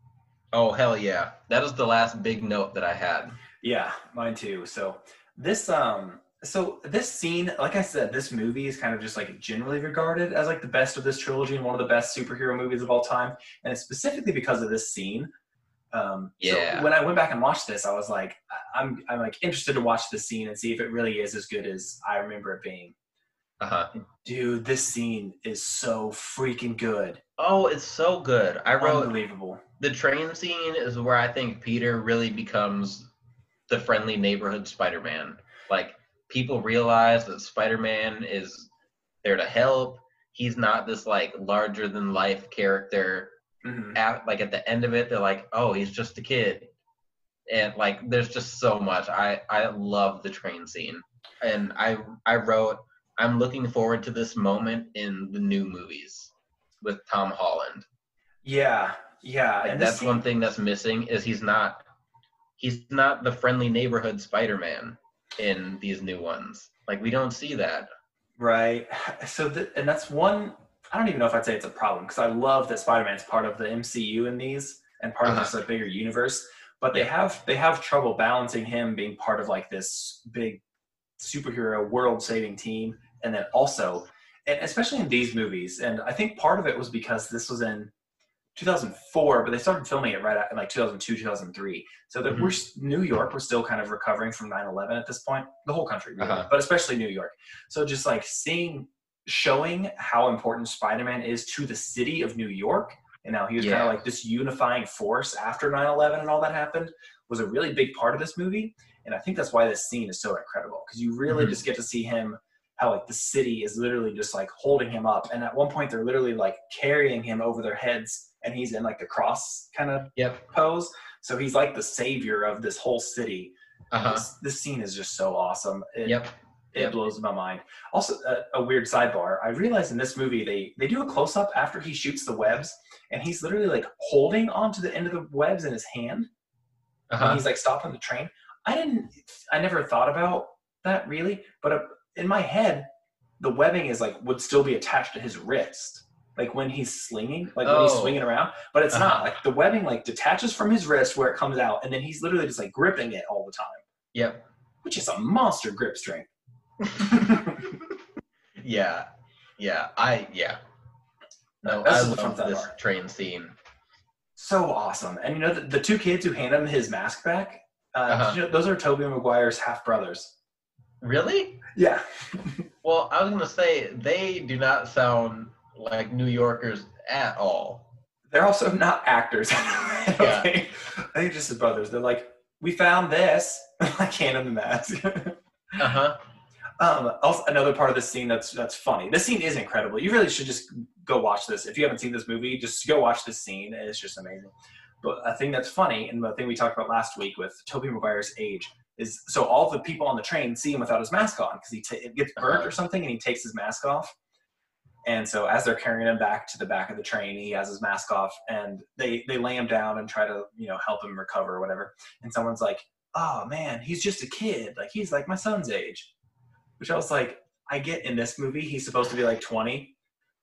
Oh hell yeah! That was the last big note that I had. Yeah, mine too. So this um so this scene, like I said, this movie is kind of just like generally regarded as like the best of this trilogy and one of the best superhero movies of all time. And it's specifically because of this scene. Um Yeah. so when I went back and watched this, I was like I'm I'm like interested to watch this scene and see if it really is as good as I remember it being. Uh huh. Dude, this scene is so freaking good. Oh, it's so good. I wrote Unbelievable. the train scene is where I think Peter really becomes the friendly neighborhood Spider-Man. Like people realize that Spider-Man is there to help. He's not this like larger than life character. Mhm. At, like at the end of it, they're like, oh, he's just a kid, and like there's just so much. I I love the train scene, and I I wrote I'm looking forward to this moment in the new movies with Tom Holland. Yeah, yeah, Like and this that's one thing that's missing is he's not he's not the friendly neighborhood Spider-Man in these new ones. Like we don't see that. Right. So, th- and that's one. I don't even know if I'd say it's a problem because I love that Spider-Man's part of the MCU in these and part Uh-huh. of a bigger universe. But they have they have trouble balancing him being part of like this big superhero world-saving team, and then also, and especially in these movies. And I think part of it was because this was in 2004, but they started filming it right at in like 2002, 2003. So that Mhm. we're New York was still kind of recovering from 9/11 at this point. The whole country, really, Uh-huh. but especially New York. So just like seeing, showing how important Spider-Man is to the city of New York, and how he was kind of like this unifying force after 9/11 and all that happened, was a really big part of this movie. And I think that's why this scene is so incredible because you really Mhm. just get to see him how like the city is literally just like holding him up, and at one point they're literally like carrying him over their heads, and he's in like the cross kind of Yep. pose. So he's like the savior of this whole city. Uh-huh. This, this scene is just so awesome. It, Yep. it Yep. blows my mind. Also, a, a weird sidebar. I realized in this movie they they do a close up after he shoots the webs, and he's literally like holding onto the end of the webs in his hand, and Uh-huh. he's like stopping the train. I didn't. I never thought about that really, but uh, in my head, the webbing is like would still be attached to his wrist, like when he's slinging, like when he's Oh. swinging around. But it's Uh-huh. not. Like the webbing like detaches from his wrist where it comes out, and then he's literally just like gripping it all the time, Yep. which is a monster grip strength. (laughs) Yeah. Yeah. I yeah. No, That's I love this train scene. so awesome. And you know, the, the two kids who hand him his mask back, uh, Uh-huh. you know, those are Tobey Maguire's half brothers. Really? Yeah. Well, I was gonna say they do not sound like New Yorkers at all. They're also not actors. (laughs) I Yeah. think. I think just his brothers. They're like, we found this. (laughs) I can't him the mask. Uh huh. um, also, another part of this scene that's that's funny. This scene is incredible. You really should just go watch this. If you haven't seen this movie, just go watch this scene. It's just amazing. But a thing that's funny, and the thing we talked about last week with Tobey Maguire's age, is so all the people on the train see him without his mask on because he it gets burnt Uh-huh. or something, and he takes his mask off. And so as they're carrying him back to the back of the train, he has his mask off, and they they lay him down and try to you know help him recover or whatever. And someone's like, "Oh man, he's just a kid. Like he's like my son's age," which I was like, I get in this movie he's supposed to be like 20,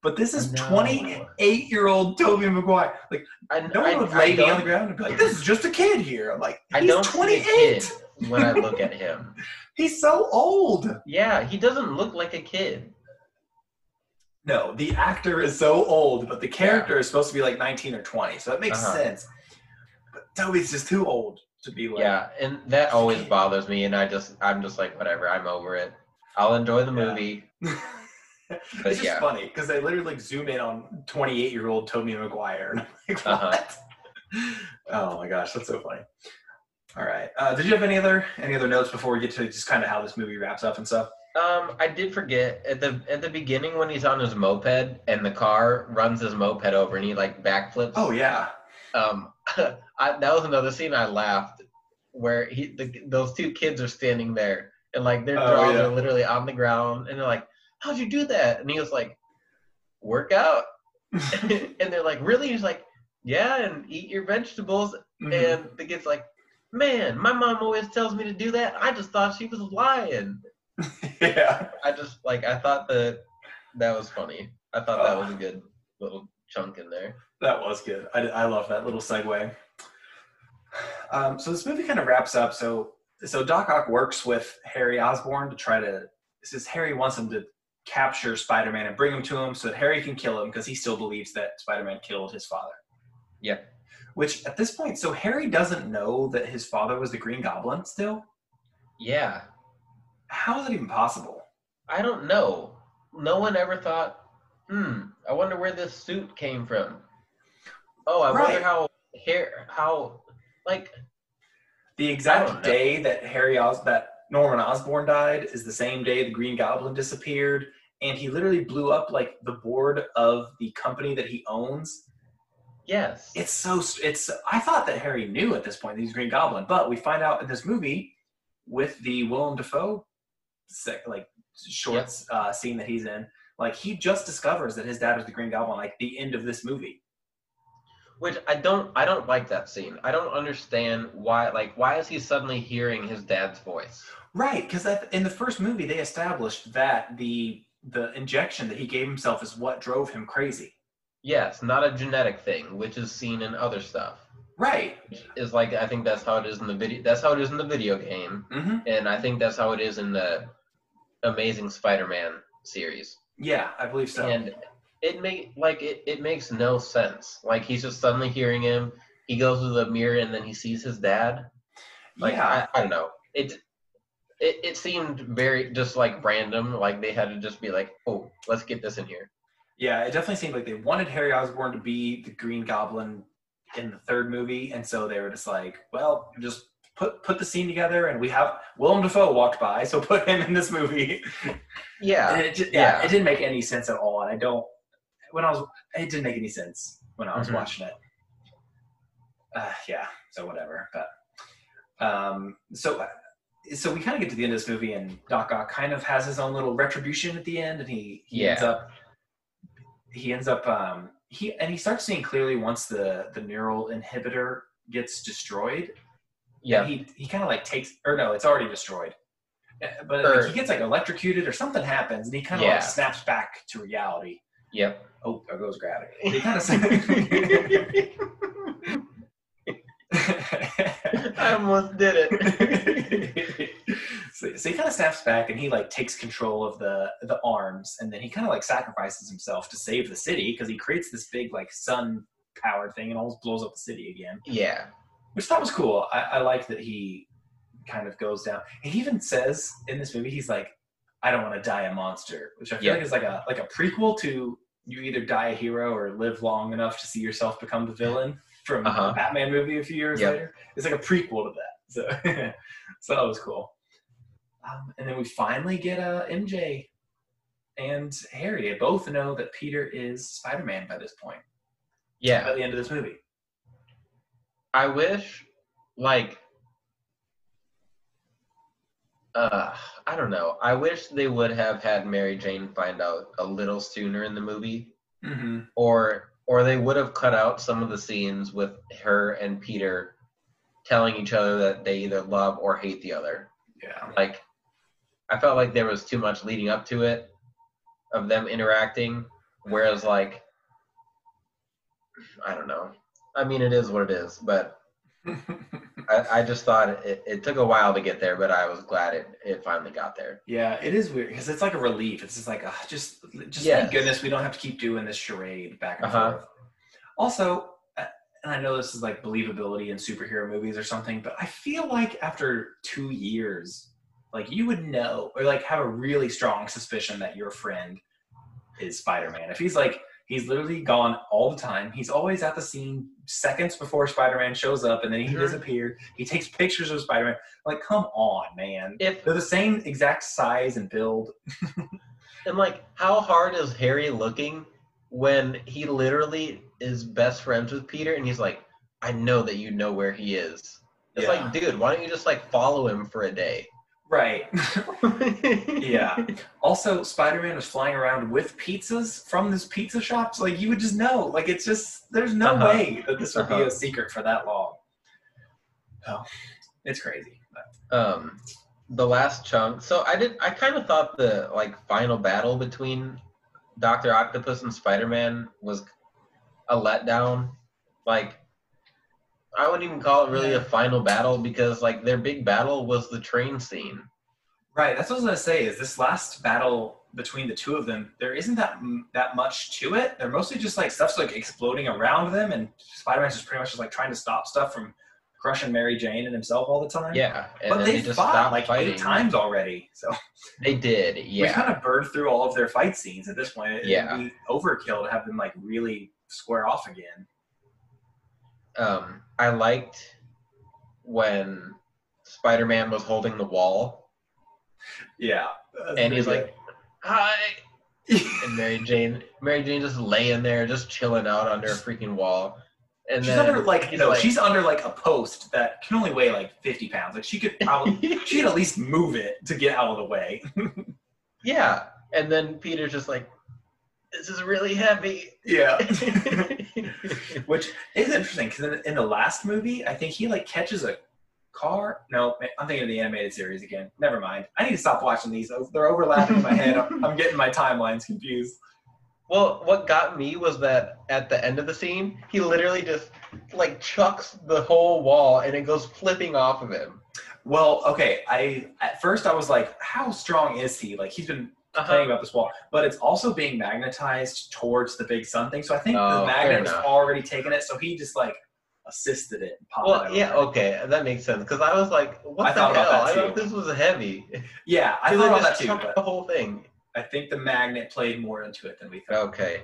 but this is No. 28 year old Tobey Maguire. Like I, no I, one would I lay me on the ground and be like, (laughs) "This is just a kid here." I'm like, I he's don't see a 28. When I look at him. (laughs) He's so old. Yeah, he doesn't look like a kid. No, the actor is so old, but the character is supposed to be like 19 or 20, so it makes Uh-huh. sense. But Tobey's just too old to be like. Yeah, and that always bothers me, and I just I'm just like whatever. I'm over it. I'll enjoy the Yeah. movie. (laughs) it's just yeah. funny because they literally like zoom in on 28 year old Tobey Maguire. And I'm like, Uh-huh. what? (laughs) Oh my gosh, that's so funny. All right. Uh, did you have any other any other notes before we get to just kind of how this movie wraps up and stuff? Um, I did forget at the at the beginning when he's on his moped and the car runs his moped over and he like backflips. Oh yeah. Um, (laughs) I, that was another scene I laughed where he the, those two kids are standing there and like their Oh, jaws yeah. are literally on the ground and they're like, "How'd you do that?" And he was like, "Workout." (laughs) (laughs) and they're like, "Really?" He's like, "Yeah, and eat your vegetables." Mhm. And the kid's like, "Man, my mom always tells me to do that. I just thought she was lying." (laughs) yeah. I just like I thought that that was funny. I thought that Oh. was a good little chunk in there. That was good. I, I love that little segue. Um, so this movie kind of wraps up. So so Doc Ock works with Harry Osborn to try to. Says Harry wants him to capture Spider-Man and bring him to him so that Harry can kill him because he still believes that Spider-Man killed his father. Yeah. Which at this point, so Harry doesn't know that his father was the Green Goblin still. Yeah. How is it even possible? I don't know. No one ever thought, hmm, I wonder where this suit came from. Oh, I Right. wonder how hair how like The exact day that Harry Os- that Norman Osborn died is the same day the Green Goblin disappeared, and he literally blew up like the board of the company that he owns. Yes. It's so it's. I thought that Harry knew at this point that he's Green Goblin, but we find out in this movie with the Willem Dafoe sec- like shorts uh, scene that he's in, like he just discovers that his dad is the Green Goblin, like the end of this movie. Which I don't I don't like that scene. I don't understand why like why is he suddenly hearing his dad's voice? Right, because in the first movie they established that the the injection that he gave himself is what drove him crazy. Yes, not a genetic thing, which is seen in other stuff. Right. Is like I think that's how it is in the video. That's how it is in the video game, hmm and I think that's how it is in the Amazing Spider-Man series. Yeah, I believe so. And it make like it, it makes no sense. Like he's just suddenly hearing him. He goes to the mirror and then he sees his dad. Like yeah, I, I don't know. It it it seemed very just like random. Like they had to just be like, oh, let's get this in here. Yeah, it definitely seemed like they wanted Harry Osborn to be the Green Goblin in the third movie, and so they were just like, well, just put put the scene together, and we have Willem Dafoe walked by, so (laughs) put him in this movie. Yeah. It just, yeah, yeah. it didn't make any sense at all, and I don't. When I was, it didn't make any sense when I was Mhm. watching it. Uh, yeah, so whatever. But um, so so we kind of get to the end of this movie, and Doc Ock kind of has his own little retribution at the end, and he he ends Yeah. up he ends up um, he and he starts seeing clearly once the the neural inhibitor gets destroyed. Yeah. He he kind of like takes or no, it's already destroyed. Uh, But Or- like, he gets like electrocuted or something happens, and he kind of Yeah. like snaps back to reality. Yep. Oh, there goes gravity. (laughs) He kind of. (laughs) I almost did it. (laughs) so, so he kind of snaps back and he like takes control of the the arms and then he kind of like sacrifices himself to save the city because he creates this big like sun powered thing and almost blows up the city again Yeah. which that was cool i, I like that he kind of goes down and he even says in this movie he's like i don't want to die a monster which i feel Yeah. like is like a like a prequel to you either die a hero or live long enough to see yourself become the villain from Uh-huh. the batman movie a few years Yep. later it's like a prequel to that so (laughs) so that was cool um, and then we finally get uh, mj and harry they both know that peter is spider-man by this point Yeah. by the end of this movie I wish, like, uh, I don't know. I wish they would have had Mary Jane find out a little sooner in the movie, mm-hmm. or or they would have cut out some of the scenes with her and Peter telling each other that they either love or hate the other. yeah Like, I felt like there was too much leading up to it of them interacting, whereas like, I don't know. I mean, it is what it is, but (laughs) I, I just thought it, it took a while to get there, but I was glad it, it finally got there. Yeah, it is weird because it's like a relief. It's just like, uh, just, just Yes. thank goodness we don't have to keep doing this charade back and Uh-huh. forth. Also, uh, and I know this is like believability in superhero movies or something, but I feel like after two years, like you would know or like have a really strong suspicion that your friend is Spider-Man. If he's like he's literally gone all the time, he's always at the scene seconds before Spider-Man shows up, and then he Mhm. disappeared. He takes pictures of Spider-Man. Like, come on, man. If They're the same exact size and build. (laughs) and like, how hard is Harry looking when he literally is best friends with Peter, and he's like, "I know that you know where he is." It's Yeah. like, dude, why don't you just like follow him for a day? Right. (laughs) yeah. Also, Spider-Man was flying around with pizzas from this pizza shops. Like you would just know. Like it's just there's no Uh-huh. way that this would be Uh-huh. a secret for that long. Oh, it's crazy. But, um the last chunk so i did i kind of thought the like final battle between dr octopus and spider-man was a letdown like i wouldn't even call it really a final battle because like their big battle was the train scene right. That's what I was gonna say. Is this last battle between the two of them? There isn't that m- that much to it. They're mostly just like stuff's like exploding around them, and Spider-Man's just pretty much just like trying to stop stuff from crushing Mary Jane and himself all the time. yeah and But they, they just fought stopped like fighting eight times already. So they did (laughs) Yeah. we kind of burned through all of their fight scenes at this point. It'd Yeah. be overkill to have them like really square off again. Um i liked when spider-man was holding the wall Yeah, and he's like hi (laughs) and Mary Jane, Mary Jane just laying there, just chilling out under a freaking wall. And she's then under like you know like- she's under like a post that can only weigh like 50 pounds. Like she could probably (laughs) she could at least move it to get out of the way. (laughs) yeah. And then Peter's just like, "This is really heavy." Yeah. (laughs) (laughs) Which is interesting because in, in the last movie, I think he like catches a car. No, I'm thinking of the animated series again. Never mind. I need to stop watching these. They're overlapping in my head. I'm, (laughs) I'm getting my timelines confused. Well, what got me was that at the end of the scene, he literally just like chucks the whole wall and it goes flipping off of him. Well, okay. I at first I was like, how strong is he? Like he's been Uh-huh. playing about this wall, but it's also being magnetized towards the big sun thing. So I think Oh, the fair magnet was already taking it, so he just like assisted it. And popped it Well, over. yeah, okay, that makes sense. Because I was like, what I the hell? about that I thought this was heavy. yeah. I (laughs) thought about just that too, chucked but the whole thing. I think the magnet played more into it than we thought. Okay.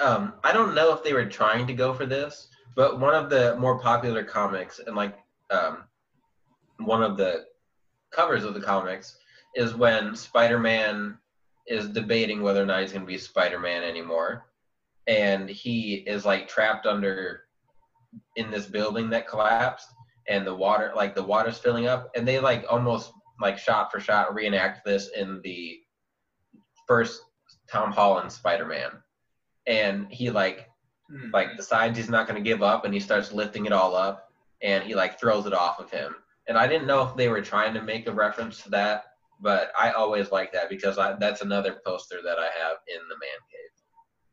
Um, I don't know if they were trying to go for this, but one of the more popular comics and like um, one of the covers of the comics is when Spider-Man is debating whether or not he's going to be Spider-Man anymore, and he is like trapped under in this building that collapsed, and the water like the water's filling up, and they like almost like shot for shot reenact this in the first Tom Holland Spider-Man. And he like Hmm. like decides he's not going to give up and he starts lifting it all up and he like throws it off of him. And i didn't know if they were trying to make a reference to that but i always like that because I, that's another poster that i have in the man cave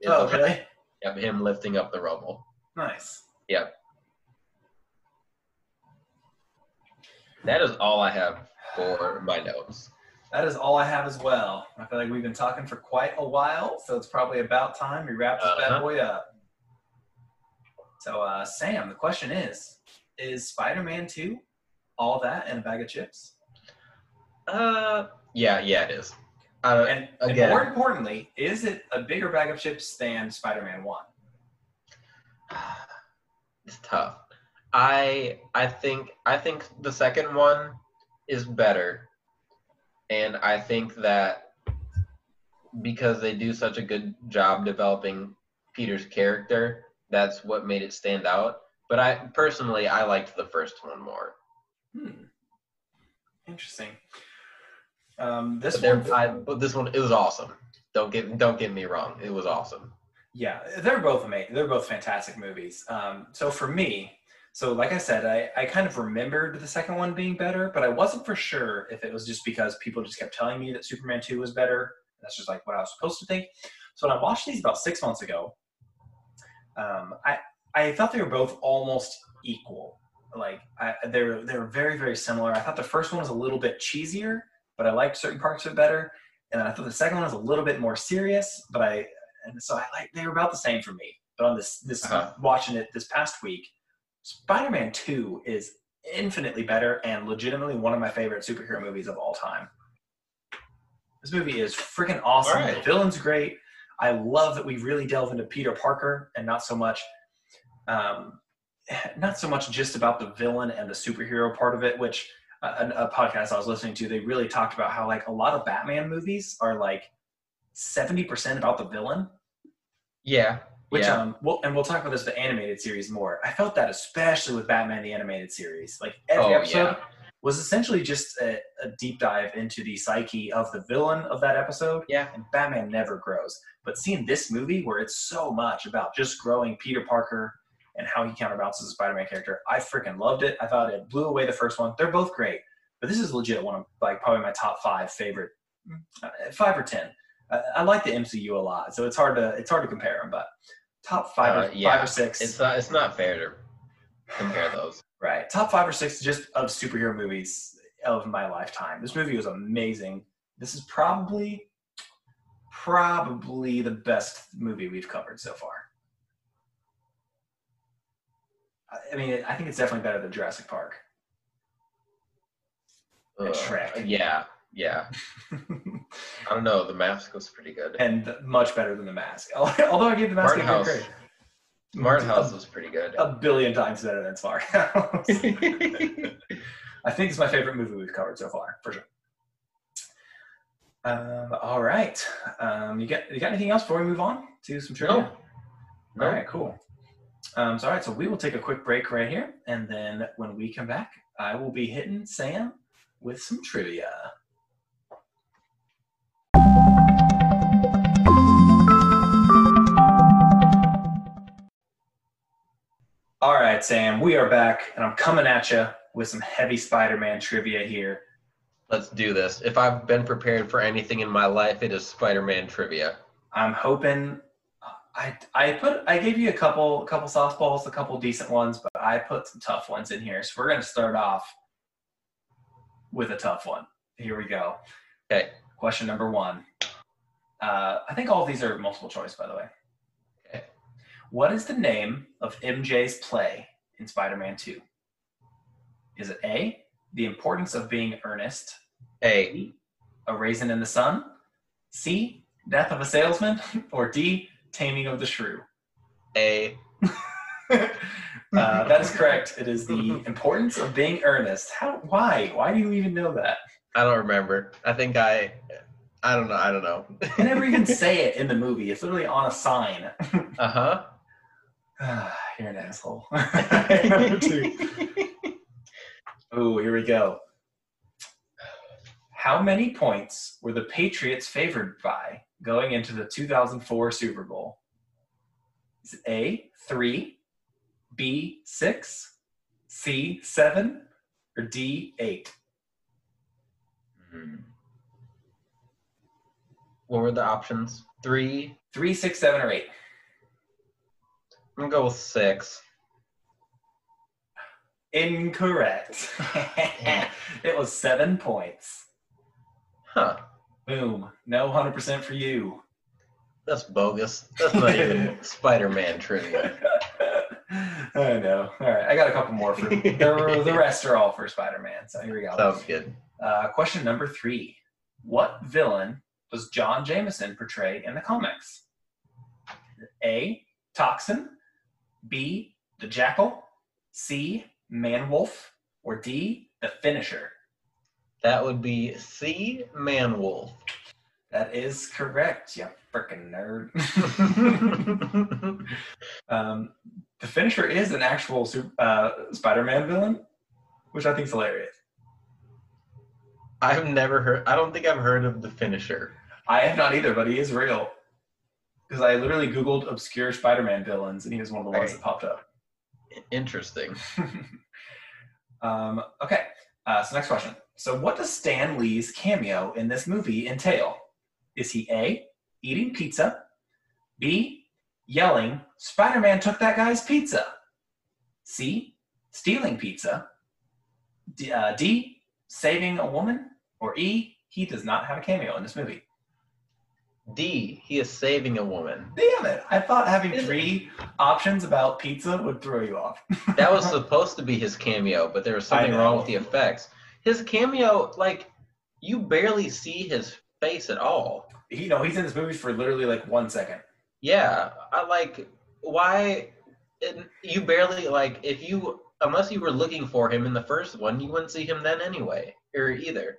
Is Oh, really? of him lifting up the rubble Nice. Yep. That is all i have for my notes That is all I have as well. I feel like we've been talking for quite a while, so it's probably about time we wrap this bad Uh-huh. boy up. So, uh, Sam, the question is: Is Spider-Man Two all that and a bag of chips? Uh yeah yeah it is uh, And, and Again. more importantly, is it a bigger bag of chips than Spider-Man One? (sighs) it's tough. I I think I think the second one is better, and I think that because they do such a good job developing Peter's character, that's what made it stand out. But I personally I liked the first one more. Hmm. Interesting. Um, this But, one, I, but this one it was awesome. Don't get don't get me wrong, it was awesome. Yeah, they're both amazing. They're both fantastic movies. Um, so for me, so like I said, I, I kind of remembered the second one being better, but I wasn't for sure if it was just because people just kept telling me that Superman 2 was better. That's just like what I was supposed to think. So when I watched these about six months ago, um, I I thought they were both almost equal. Like I, they're they're very very similar. I thought the first one was a little bit cheesier, but I liked certain parts of it better. And I thought the second one was a little bit more serious, but I and so I like they were about the same for me. But on this this Uh-huh. watching it this past week, Spider-Man Two is infinitely better and legitimately one of my favorite superhero movies of all time. This movie is freaking awesome. Right. The villain's great. I love that we really delve into Peter Parker and not so much, um, (laughs) not so much just about the villain and the superhero part of it. Which a, a podcast I was listening to, they really talked about how like a lot of Batman movies are like seventy percent about the villain. Yeah. Which yeah. um, we'll, and we'll talk about this the animated series more. I felt that especially with Batman the animated series. Like every Oh, episode yeah. was essentially just a, a deep dive into the psyche of the villain of that episode. Yeah. And Batman never grows. But seeing this movie where it's so much about just growing Peter Parker and how he counterbalances the Spider-Man character, I freaking loved it. I thought it blew away the first one. They're both great, but this is legit one of like probably my top five favorite, uh, five or ten. I, I like the MCU a lot, so it's hard to it's hard to compare them. But top five, Uh, or, yeah. five or six, It's not it's not fair to compare those. right? Top five or six just of superhero movies of my lifetime. This movie was amazing. This is probably probably the best movie we've covered so far. I- mean, I think it's definitely better than Jurassic Park. And Shrek. Yeah. Yeah. (laughs) I don't know. The mask was pretty good. and much better than The Mask. (laughs) Although I gave The Mask a Smart good House. grade. Smart House was pretty good. A billion times better than Smart House. (laughs) I think it's my favorite movie we've covered so far, for sure. Um, all right. Um, you got you got anything else before we move on to some trivia? No. All right, cool. Um, so all right, so we will take a quick break right here, and then when we come back, I will be hitting Sam with some trivia. All right, Sam, we are back, and I'm coming at you with some heavy Spider-Man trivia here. Let's do this. If I've been prepared for anything in my life, it is Spider-Man trivia. I'm hoping I I put I gave you a couple couple softballs, a couple decent ones, but I put some tough ones in here. So we're gonna start off with a tough one. Here we go. Okay. Question number one. Uh, I think all of these are multiple choice, by the way. Okay. What is the name of MJ's play in Spider-Man 2? Is it A, The Importance of Being Earnest, A. A Raisin in the Sun, C, Death of a Salesman, (laughs) or D, Taming of the Shrew? A. (laughs) (laughs) uh, that is correct. It is the importance of being earnest. How? Why? Why do you even know that? I don't remember. I think I. I don't know. I don't know. They never even (laughs) say it in the movie. It's literally on a sign. uh huh. You're an asshole. oh, here we go. How many points were the Patriots favored by going into the 2004 Super Bowl? Is it A, three, B, six, C, seven, or D, eight? Hmm. What were the options? Three. Three, six, seven, or eight? I'm gonna go with six. Incorrect. (laughs) (laughs) it was seven points. Huh. Boom. No 100% for you. That's bogus. That's not even (laughs) Spider-Man trivia. (laughs) I know. All right, I got a couple more for the, the (laughs) rest are all for Spider-Man. So here we go. Sounds good. Uh, question number three: What villain does John Jameson portray in the comics? A. Toxin, B. The Jackal, C. Manwolf, or D. The Finisher? That would be C. Manwolf. That is correct. You freaking nerd. (laughs) um, the Finisher is an actual uh, Spider-Man villain, which I think is hilarious. I've never heard. I don't think I've heard of the finisher. I have not either, but he is real. Because I literally Googled obscure Spider Man villains, and he was one of the ones Right. that popped up. Interesting. (laughs) um, okay, uh, so next question. So, what does Stan Lee's cameo in this movie entail? Is he A, eating pizza, B, yelling, Spider Man took that guy's pizza, C, stealing pizza, D, uh, D, saving a woman, or E, he does not have a cameo in this movie? D. He is saving a woman. Damn it. I thought having three options about pizza would throw you off. That was (laughs) supposed to be his cameo, but there was something wrong with the effects. His cameo, like, you barely see his face at all. you know, he's in this movie for literally like one second. Yeah, I like why you barely like if you unless you were looking for him in the first one, you wouldn't see him then anyway, or either.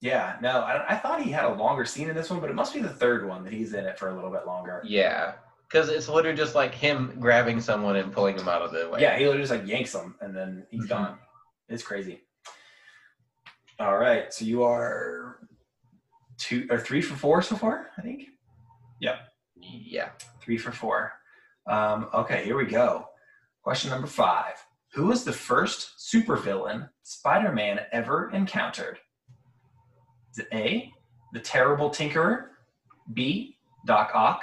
Yeah, no, I, I thought he had a longer scene in this one, but it must be the third one that he's in it for a little bit longer. Yeah, because it's literally just like him grabbing someone and pulling him out of the way. Yeah, he literally just like yanks him and then he's Mhm. gone. It's crazy. All right, so you are two or three for four so far, I think. Yep. Yeah. Three for four. Um, okay, here we go. Question number five. Who was the first supervillain Spider-Man ever encountered? Is it A, the terrible Tinkerer, B, Doc Ock,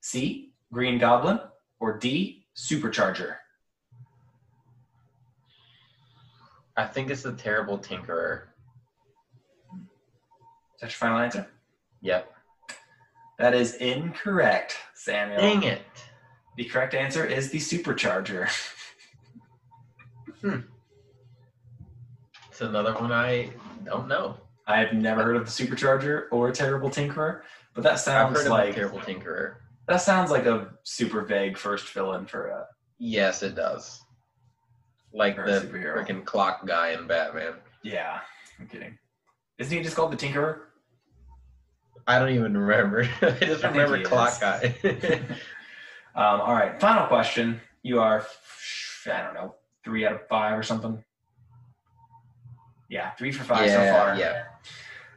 C, Green Goblin, or D, Supercharger? I think it's the terrible tinkerer. Is that your final answer? Yep. That is incorrect, Samuel. Dang it. The correct answer is the Supercharger. Hmm. It's another one I don't know. I have never heard of the Supercharger or Terrible Tinkerer, but that I've sounds like terrible tinkerer. that sounds like a super vague first villain for a Yes, it does. Like the freaking clock guy in Batman. Yeah, I'm kidding. Isn't he just called the Tinkerer? I don't even remember. (laughs) I just I remember Clock is. Guy. (laughs) (laughs) Um, all right, final question. You are, I don't know, three out of five or something. Yeah, three for five so far. yeah.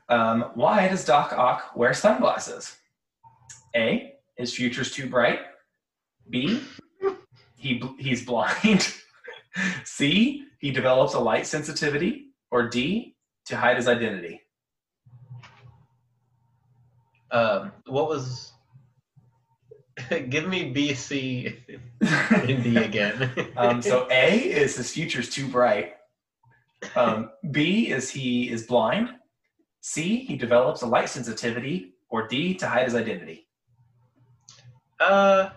Um, why does Doc Ock wear sunglasses? A. His future's too bright. B. He he's blind. C. He develops a light sensitivity. Or D. To hide his identity. Um, what was? (laughs) Give me B, C, and D again. (laughs) Um, so A is his future's too bright. Um, B is he is blind. C he develops a light sensitivity. Or D to hide his identity. uh,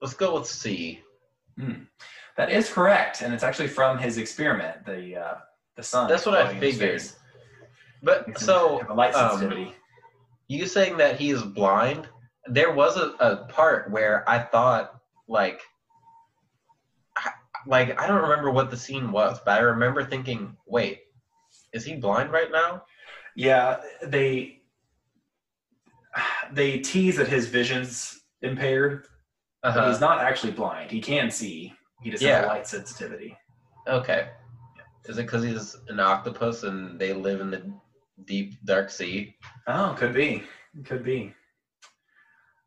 let's go with C. That is correct, and it's actually from his experiment, the uh, the sun. That's what I figured. But so um, you saying that he is blind? There was a, a part where I thought like, I- like I don't remember what the scene was, but I remember thinking, wait, is he blind right now? yeah, they they tease that his vision's impaired, Uh-huh. he's not actually blind. He can see. He just has Yeah. a light sensitivity. Okay. Is it because he's an octopus and they live in the deep dark sea? Oh, could be. Could be.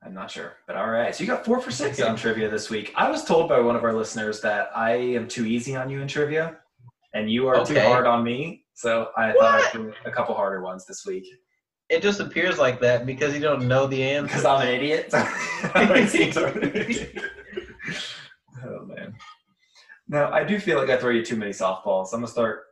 I'm not sure. But all right. So you got four for six on trivia this week. I was told by one of our listeners that I am too easy on you in trivia and you are too hard on me. So I thought I'd do a couple harder ones this week. It just appears like that because you don't know the answer. Because I'm an idiot. I'm an idiot. oh man. Now I do feel like I throw you too many softballs. I'm gonna start.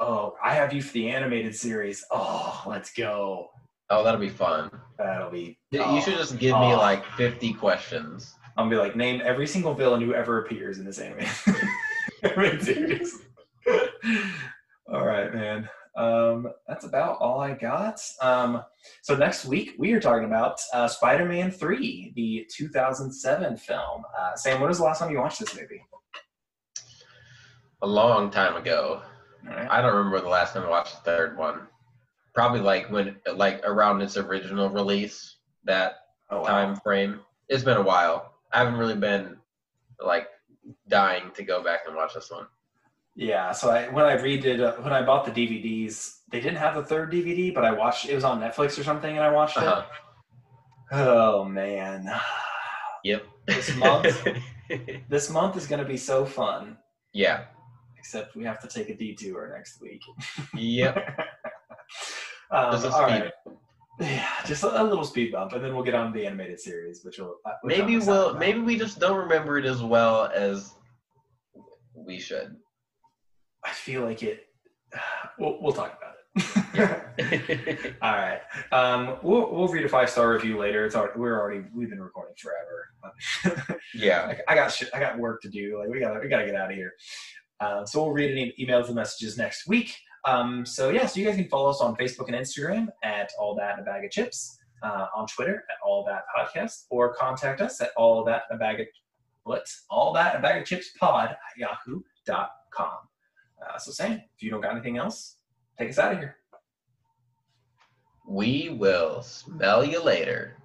Oh, I have you for the animated series. Oh, let's go. Oh, that'll be fun. That'll be. You oh. should just give me Oh. like 50 questions. I'm gonna be like, name every single villain who ever appears in this anime. (laughs) animated series. (laughs) all right, man. Um, that's about all I got. Um, so next week we are talking about uh, Spider-Man 3, the 2007 film. Uh, Sam, when was the last time you watched this movie? A long time ago. Right. I don't remember the last time I watched the third one. Probably like when, like around its original release, that Oh, wow. time frame. It's been a while. I haven't really been like dying to go back and watch this one. Yeah, so I when I redid uh, when I bought the DVDs, they didn't have the third DVD, but I watched it was on Netflix or something, and I watched Uh-huh. it. Oh man, Yep. This month? (laughs) this month is gonna be so fun. yeah. Except we have to take a detour next week. Yep. (laughs) um, Just a speed. right. Yeah, just a, a little speed bump, and then we'll get on to the animated series, which will uh, which Maybe we'll about. maybe we just don't remember it as well as we should. I feel like it. (sighs) We'll, we'll talk about it. (laughs) All right. Um, we'll we'll read a five star review later. It's already, we're already we've been recording forever. (laughs) yeah. I, I got shit, I got work to do. Like we got we got to get out of here. Uh, so we'll read any emails and messages next week. Um, so yeah, so you guys can follow us on Facebook and Instagram at all that and a bag of chips. Uh, on Twitter at all that podcast, or contact us at all that and a bag of what's all that and a bag of chips pod at yahoo.com. Uh, so Sam, if you don't got anything else, take us out of here. We will smell you later.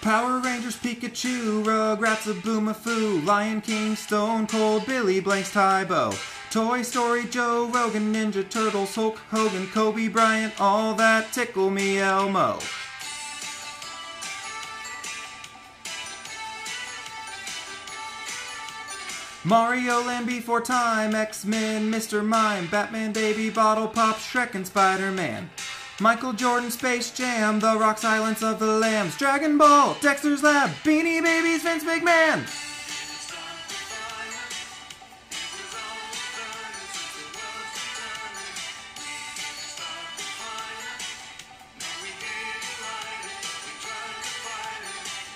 Power Rangers Pikachu, Rugrats Boomafoo, Lion King, Stone Cold, Billy Blanks Tae Bo, Toy Story Joe, Rogan, Ninja Turtles, Hulk Hogan, Kobe Bryant, all that tickle me Elmo. Mario Land Before Time, X-Men, Mr. Mime, Batman Baby Bottle Pop, Shrek and Spider-Man. Michael Jordan, Space Jam, The Rock Silence of the Lambs, Dragon Ball, Dexter's Lab, Beanie Babies, Vince McMahon.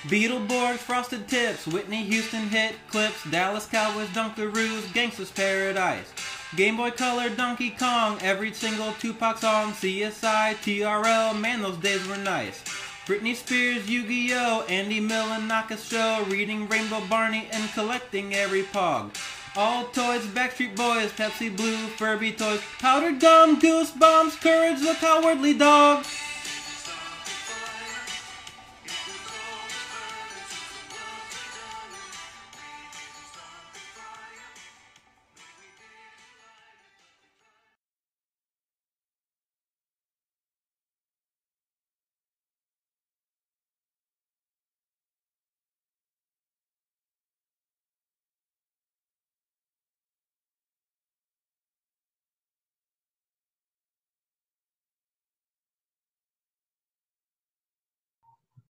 Beetleborgs, Frosted Tips, Whitney Houston hit clips, Dallas Cowboys, Dunkaroos, Gangsta's Paradise. Game Boy Color, Donkey Kong, every single Tupac song, CSI, TRL, man, those days were nice. Britney Spears, Yu-Gi-Oh, Andy Milonakis show, reading Rainbow Barney and collecting every pog. All toys, Backstreet Boys, Pepsi Blue, Furby toys, powdered gum, goosebumps, courage the cowardly dog.